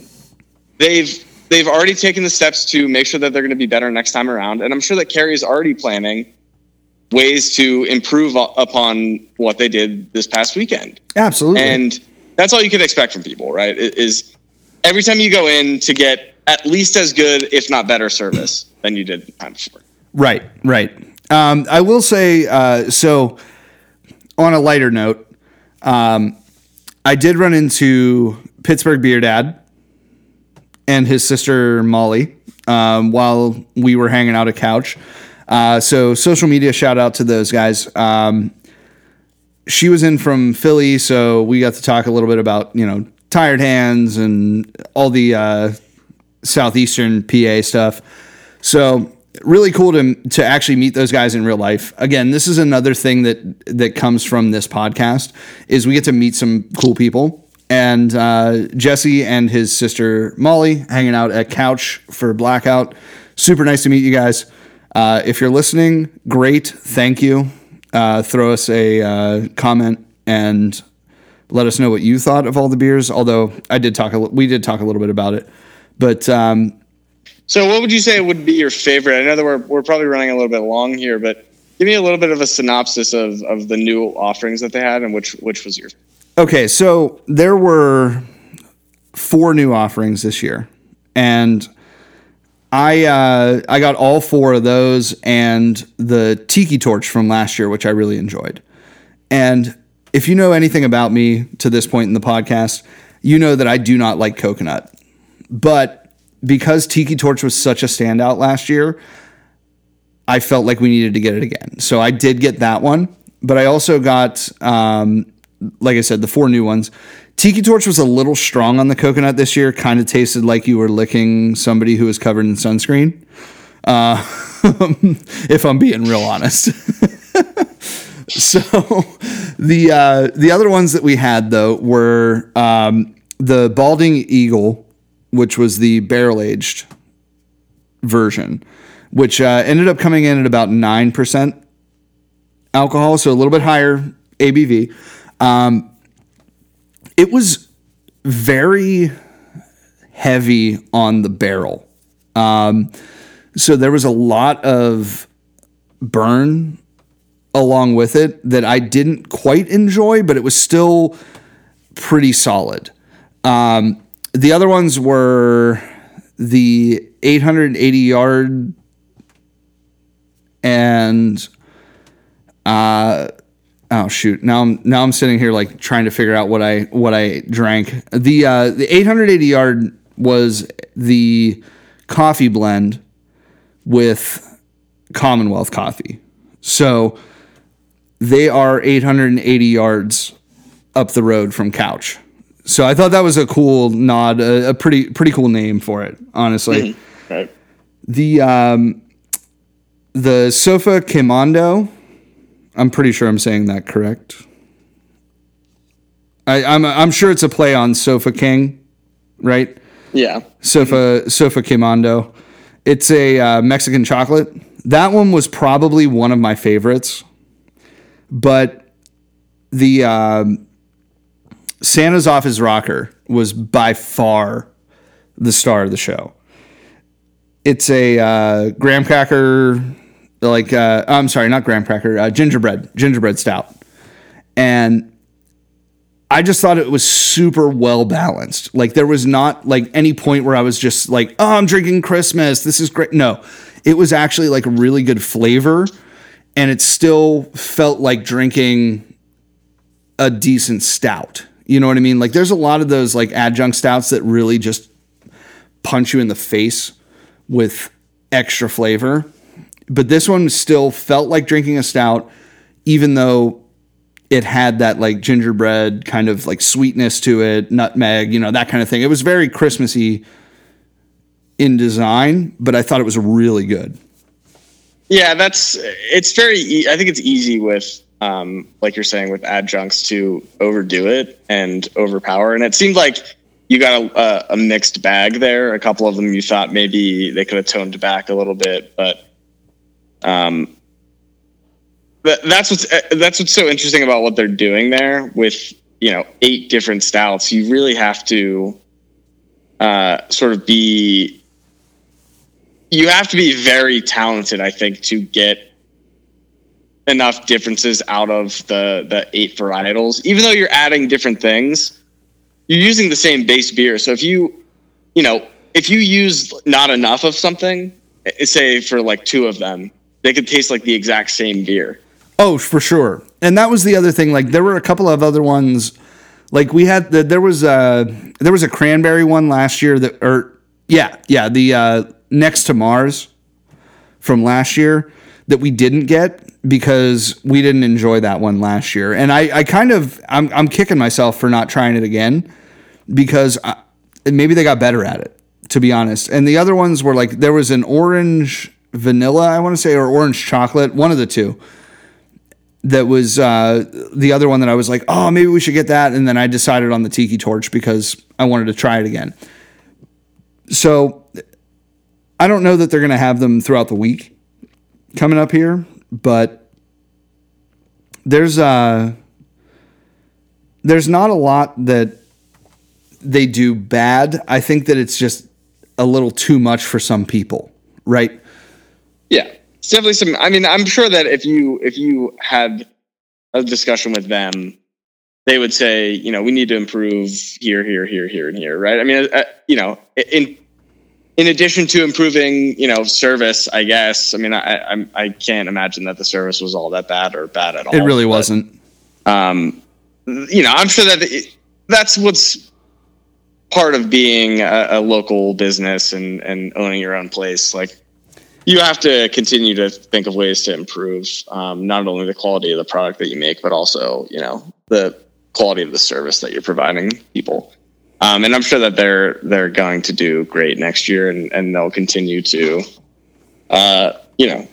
They've they've already taken the steps to make sure that they're going to be better next time around, and I'm sure that Kerry is already planning ways to improve upon what they did this past weekend. absolutely. And that's all you can expect from people, right? Is every time you go in to get at least as good, if not better, service than you did the time before. Right, right. Um, I will say, uh, so on a lighter note, um, I did run into Pittsburgh Beer Dad and his sister Molly um, while we were hanging out at Couch. Uh, so social media shout out to those guys. Um, she was in from Philly, so we got to talk a little bit about you know tired hands and all the uh, southeastern PA stuff. So really cool to to actually meet those guys in real life. Again, this is another thing that that comes from this podcast is we get to meet some cool people. And uh, Jesse and his sister Molly hanging out at Couch for Blackout. Super nice to meet you guys. Uh, if you're listening, great. Thank you. Uh, throw us a uh, comment and let us know what you thought of all the beers. Although I did talk, a, li- we did talk a little bit about it, but um, So, what would you say would be your favorite? I know that we're, we're probably running a little bit long here, but give me a little bit of a synopsis of, of the new offerings that they had and which which was your. Okay, so there were four new offerings this year, and I uh, I got all four of those and the Tiki Torch from last year, which I really enjoyed. And if you know anything about me to this point in the podcast, you know that I do not like coconut. But because Tiki Torch was such a standout last year, I felt like we needed to get it again. So I did get that one, but I also got, um, like I said, the four new ones. Tiki Torch was a little strong on the coconut this year. Kind of tasted like you were licking somebody who was covered in sunscreen. Uh, if I'm being real honest. so the uh, the other ones that we had though were um, the Balding Eagle, which was the barrel aged version, which uh, ended up coming in at about nine percent alcohol, so a little bit higher ABV. Um, it was very heavy on the barrel. Um, so there was a lot of burn along with it that I didn't quite enjoy, but it was still pretty solid. Um, the other ones were the 880 yard and uh oh shoot now I'm now I'm sitting here like trying to figure out what I what I drank. The uh the 880 yard was the coffee blend with Commonwealth coffee. So they are 880 yards up the road from Couch. So I thought that was a cool nod, a, a pretty pretty cool name for it, honestly. Right. The um, the sofa Kimondo. I'm pretty sure I'm saying that correct. I, I'm I'm sure it's a play on Sofa King, right? Yeah. Sofa Sofa Kimondo. It's a uh, Mexican chocolate. That one was probably one of my favorites, but the um, Santa's off his rocker was by far the star of the show. It's a uh, graham cracker, like uh, I'm sorry, not graham cracker, uh, gingerbread gingerbread stout, and I just thought it was super well balanced. Like there was not like any point where I was just like, "Oh, I'm drinking Christmas. This is great." No. It was actually like a really good flavor and it still felt like drinking a decent stout. You know what I mean? Like there's a lot of those like adjunct stouts that really just punch you in the face with extra flavor. But this one still felt like drinking a stout even though it had that like gingerbread kind of like sweetness to it, nutmeg, you know, that kind of thing. It was very Christmassy in design, but I thought it was really good. Yeah, that's it's very. E- I think it's easy with, um, like you're saying, with adjuncts to overdo it and overpower. And it seemed like you got a, a, a mixed bag there. A couple of them you thought maybe they could have toned back a little bit, but um, that, that's what's uh, that's what's so interesting about what they're doing there with you know eight different stouts. You really have to uh, sort of be you have to be very talented, I think, to get enough differences out of the the eight varietals. Even though you're adding different things, you're using the same base beer. So if you, you know, if you use not enough of something, eh, say for like two of them, they could taste like the exact same beer. Oh, for sure. And that was the other thing. Like there were a couple of other ones. Like we had the, there was a there was a cranberry one last year that or yeah yeah the uh, next to Mars from last year that we didn't get because we didn't enjoy that one last year. And I, I kind of I'm I'm kicking myself for not trying it again because I, maybe they got better at it to be honest. And the other ones were like there was an orange vanilla I want to say or orange chocolate one of the two that was uh, the other one that I was like, oh, maybe we should get that. And then I decided on the Tiki Torch because I wanted to try it again. So I don't know that they're going to have them throughout the week coming up here, but there's uh there's not a lot that they do bad. I think that it's just a little too much for some people, right? Yeah, it's definitely some. I mean, I'm sure that if you if you had a discussion with them, they would say, you know, we need to improve here, here, here, here, and here, right? I mean, uh, you know, in in addition to improving, you know, service, I guess. I mean, I I, I can't imagine that the service was all that bad or bad at all. It really but, wasn't. Um, you know, I'm sure that it, that's what's part of being a, a local business and and owning your own place. Like, you have to continue to think of ways to improve um, not only the quality of the product that you make, but also, you know, the quality of the service that you're providing people. Um, and I'm sure that they're they're going to do great next year, and, and they'll continue to, uh, you know,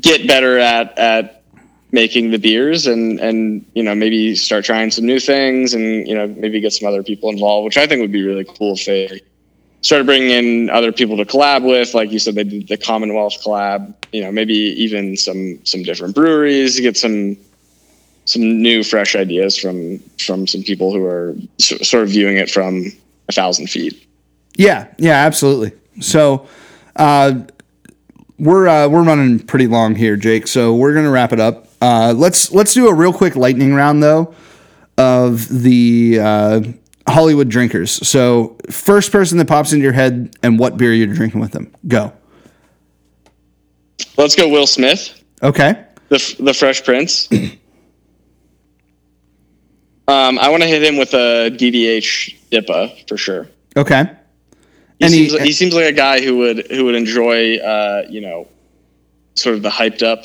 get better at at making the beers, and and you know maybe start trying some new things, and you know maybe get some other people involved, which I think would be really cool if they started bringing in other people to collab with. Like you said, they did the Commonwealth collab. You know, maybe even some some different breweries, to get some some new fresh ideas from from some people who are sort of viewing it from a thousand feet Yeah, yeah, absolutely. So uh, we're uh, we're running pretty long here, Jake. So we're gonna wrap it up. Uh, let's let's do a real quick lightning round though of the uh, Hollywood drinkers. So first person that pops into your head and what beer you're drinking with them. Go. let's go will smith Okay. the the fresh prince um, i want to hit him with a ddh dippa for sure Okay. he, Any- seems, he seems like a guy who would who would enjoy uh, you know sort of the hyped up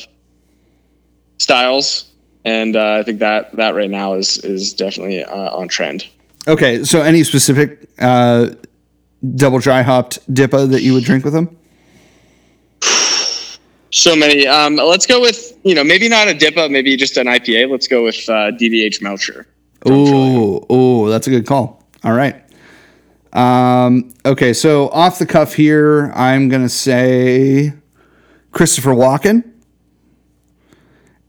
styles and uh, i think that that right now is is definitely uh, on trend Okay. So any specific uh, double dry hopped Dippa that you would drink with them? So many. Um, let's go with you know maybe not a Dippa, maybe just an IPA. Let's go with uh, DDH Melcher. Oh, oh, that's a good call. All right. Um, okay, so off the cuff here, I'm gonna say Christopher Walken,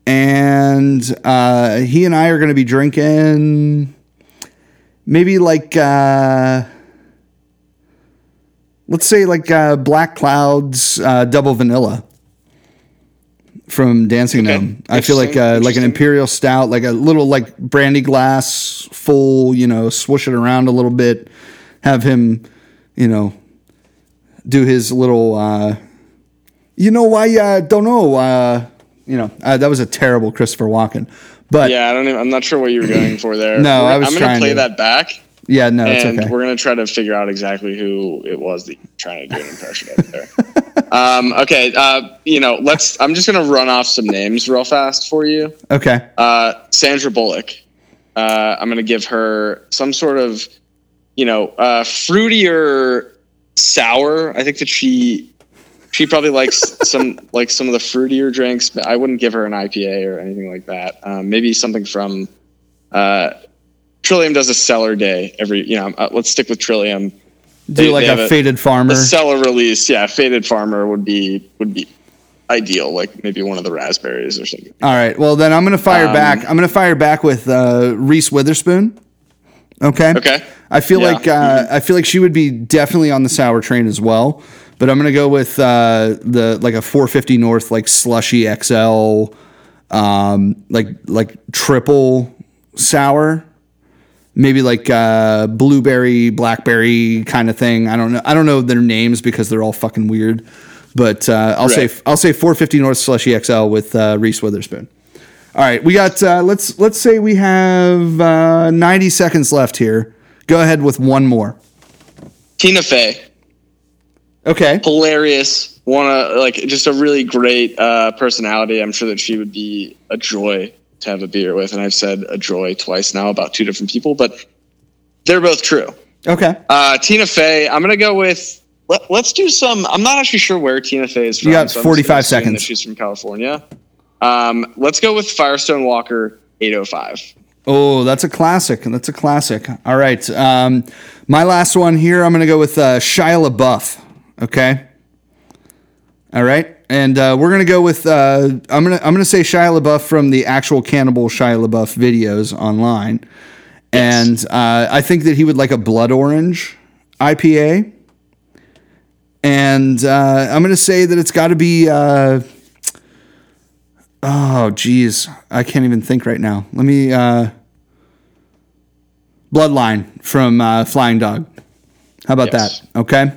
and uh, he and I are gonna be drinking maybe like uh, let's say like uh, Black Clouds uh, double vanilla. from Dancing Okay. Gnome. I feel like uh, like an imperial stout, like a little like brandy glass full. You know, swoosh it around a little bit. Have him, you know, do his little. Uh, you know why? Uh, don't know. Uh, you know, uh, that was a terrible Christopher Walken. But yeah, I don't. Even, I'm not sure what you were going for there. No, We're- I was I'm trying gonna play to- that back, Yeah, no, it's and okay. we're gonna try to figure out exactly who it was that you're trying to do an impression of there. um, okay, uh, you know, let's. I'm just gonna run off some names real fast for you. Okay. Uh, Sandra Bullock. Uh, I'm gonna give her some sort of, you know, uh, fruitier sour. I think that she she probably likes some like some of the fruitier drinks. But I wouldn't give her an IPA or anything like that. Um, maybe something from uh, Trillium does a cellar day every. You know, uh, let's stick with Trillium. Do They- like they a a- Fated Farmer. The cellar release, yeah, Fated Farmer would be would be ideal. Like maybe one of the raspberries or something. All right. Well, then I'm going to fire Um, back. I'm going to fire back with uh, Reese Witherspoon. Okay. Okay. I feel Yeah. like uh, I feel like she would be definitely on the sour train as well. But I'm going to go with uh, the like a 450 North like slushy XL, um, like like triple sour. Maybe like uh, blueberry, blackberry kind of thing. I don't know. I don't know their names because they're all fucking weird. But uh, I'll say I'll say 450 North slushy XL with uh, Reese Witherspoon. All right, we got. Uh, let's let's say we have uh, 90 seconds left here. Go ahead with one more. Tina Fey. Okay. hilarious. Wanna like just a really great uh, personality. I'm sure that she would be a joy to have a beer with, and I've said a joy twice now about two different people, but they're both true. Okay. Uh, Tina Fey. I'm gonna go with. Let, let's do some. I'm not actually sure where Tina Fey is from. You got so 45 gonna seconds. She's from California. Um, let's go with Firestone Walker 805. Oh, that's a classic. That's a classic. All right. Um, my last one here. I'm going to go with uh, Shia LaBeouf. Okay. All right. And uh, we're gonna go with uh, I'm gonna I'm gonna say Shia LaBeouf from the actual Cannibal Shia LaBeouf videos online, and uh, I think that he would like a blood orange IPA, and uh, I'm gonna say that it's got to be. Uh, oh, geez, I can't even think right now. Let me. Uh, Bloodline from uh, Flying Dog. How about Yes. that? Okay.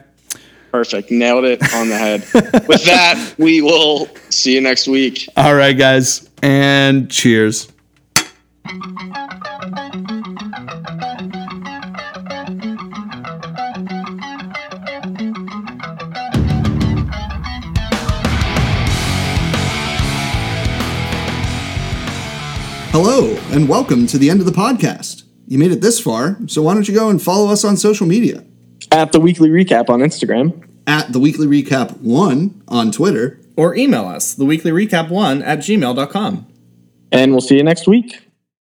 Perfect. Nailed it on the head. with that, we will see you next week. All right, guys, and cheers. Hello, and welcome to the end of the podcast. You made it this far, so why don't you go and follow us on social media? At the weekly recap on Instagram. At the Weekly Recap 1 on Twitter, or email us, theweeklyrecap1 at gmail.com. And we'll see you next week.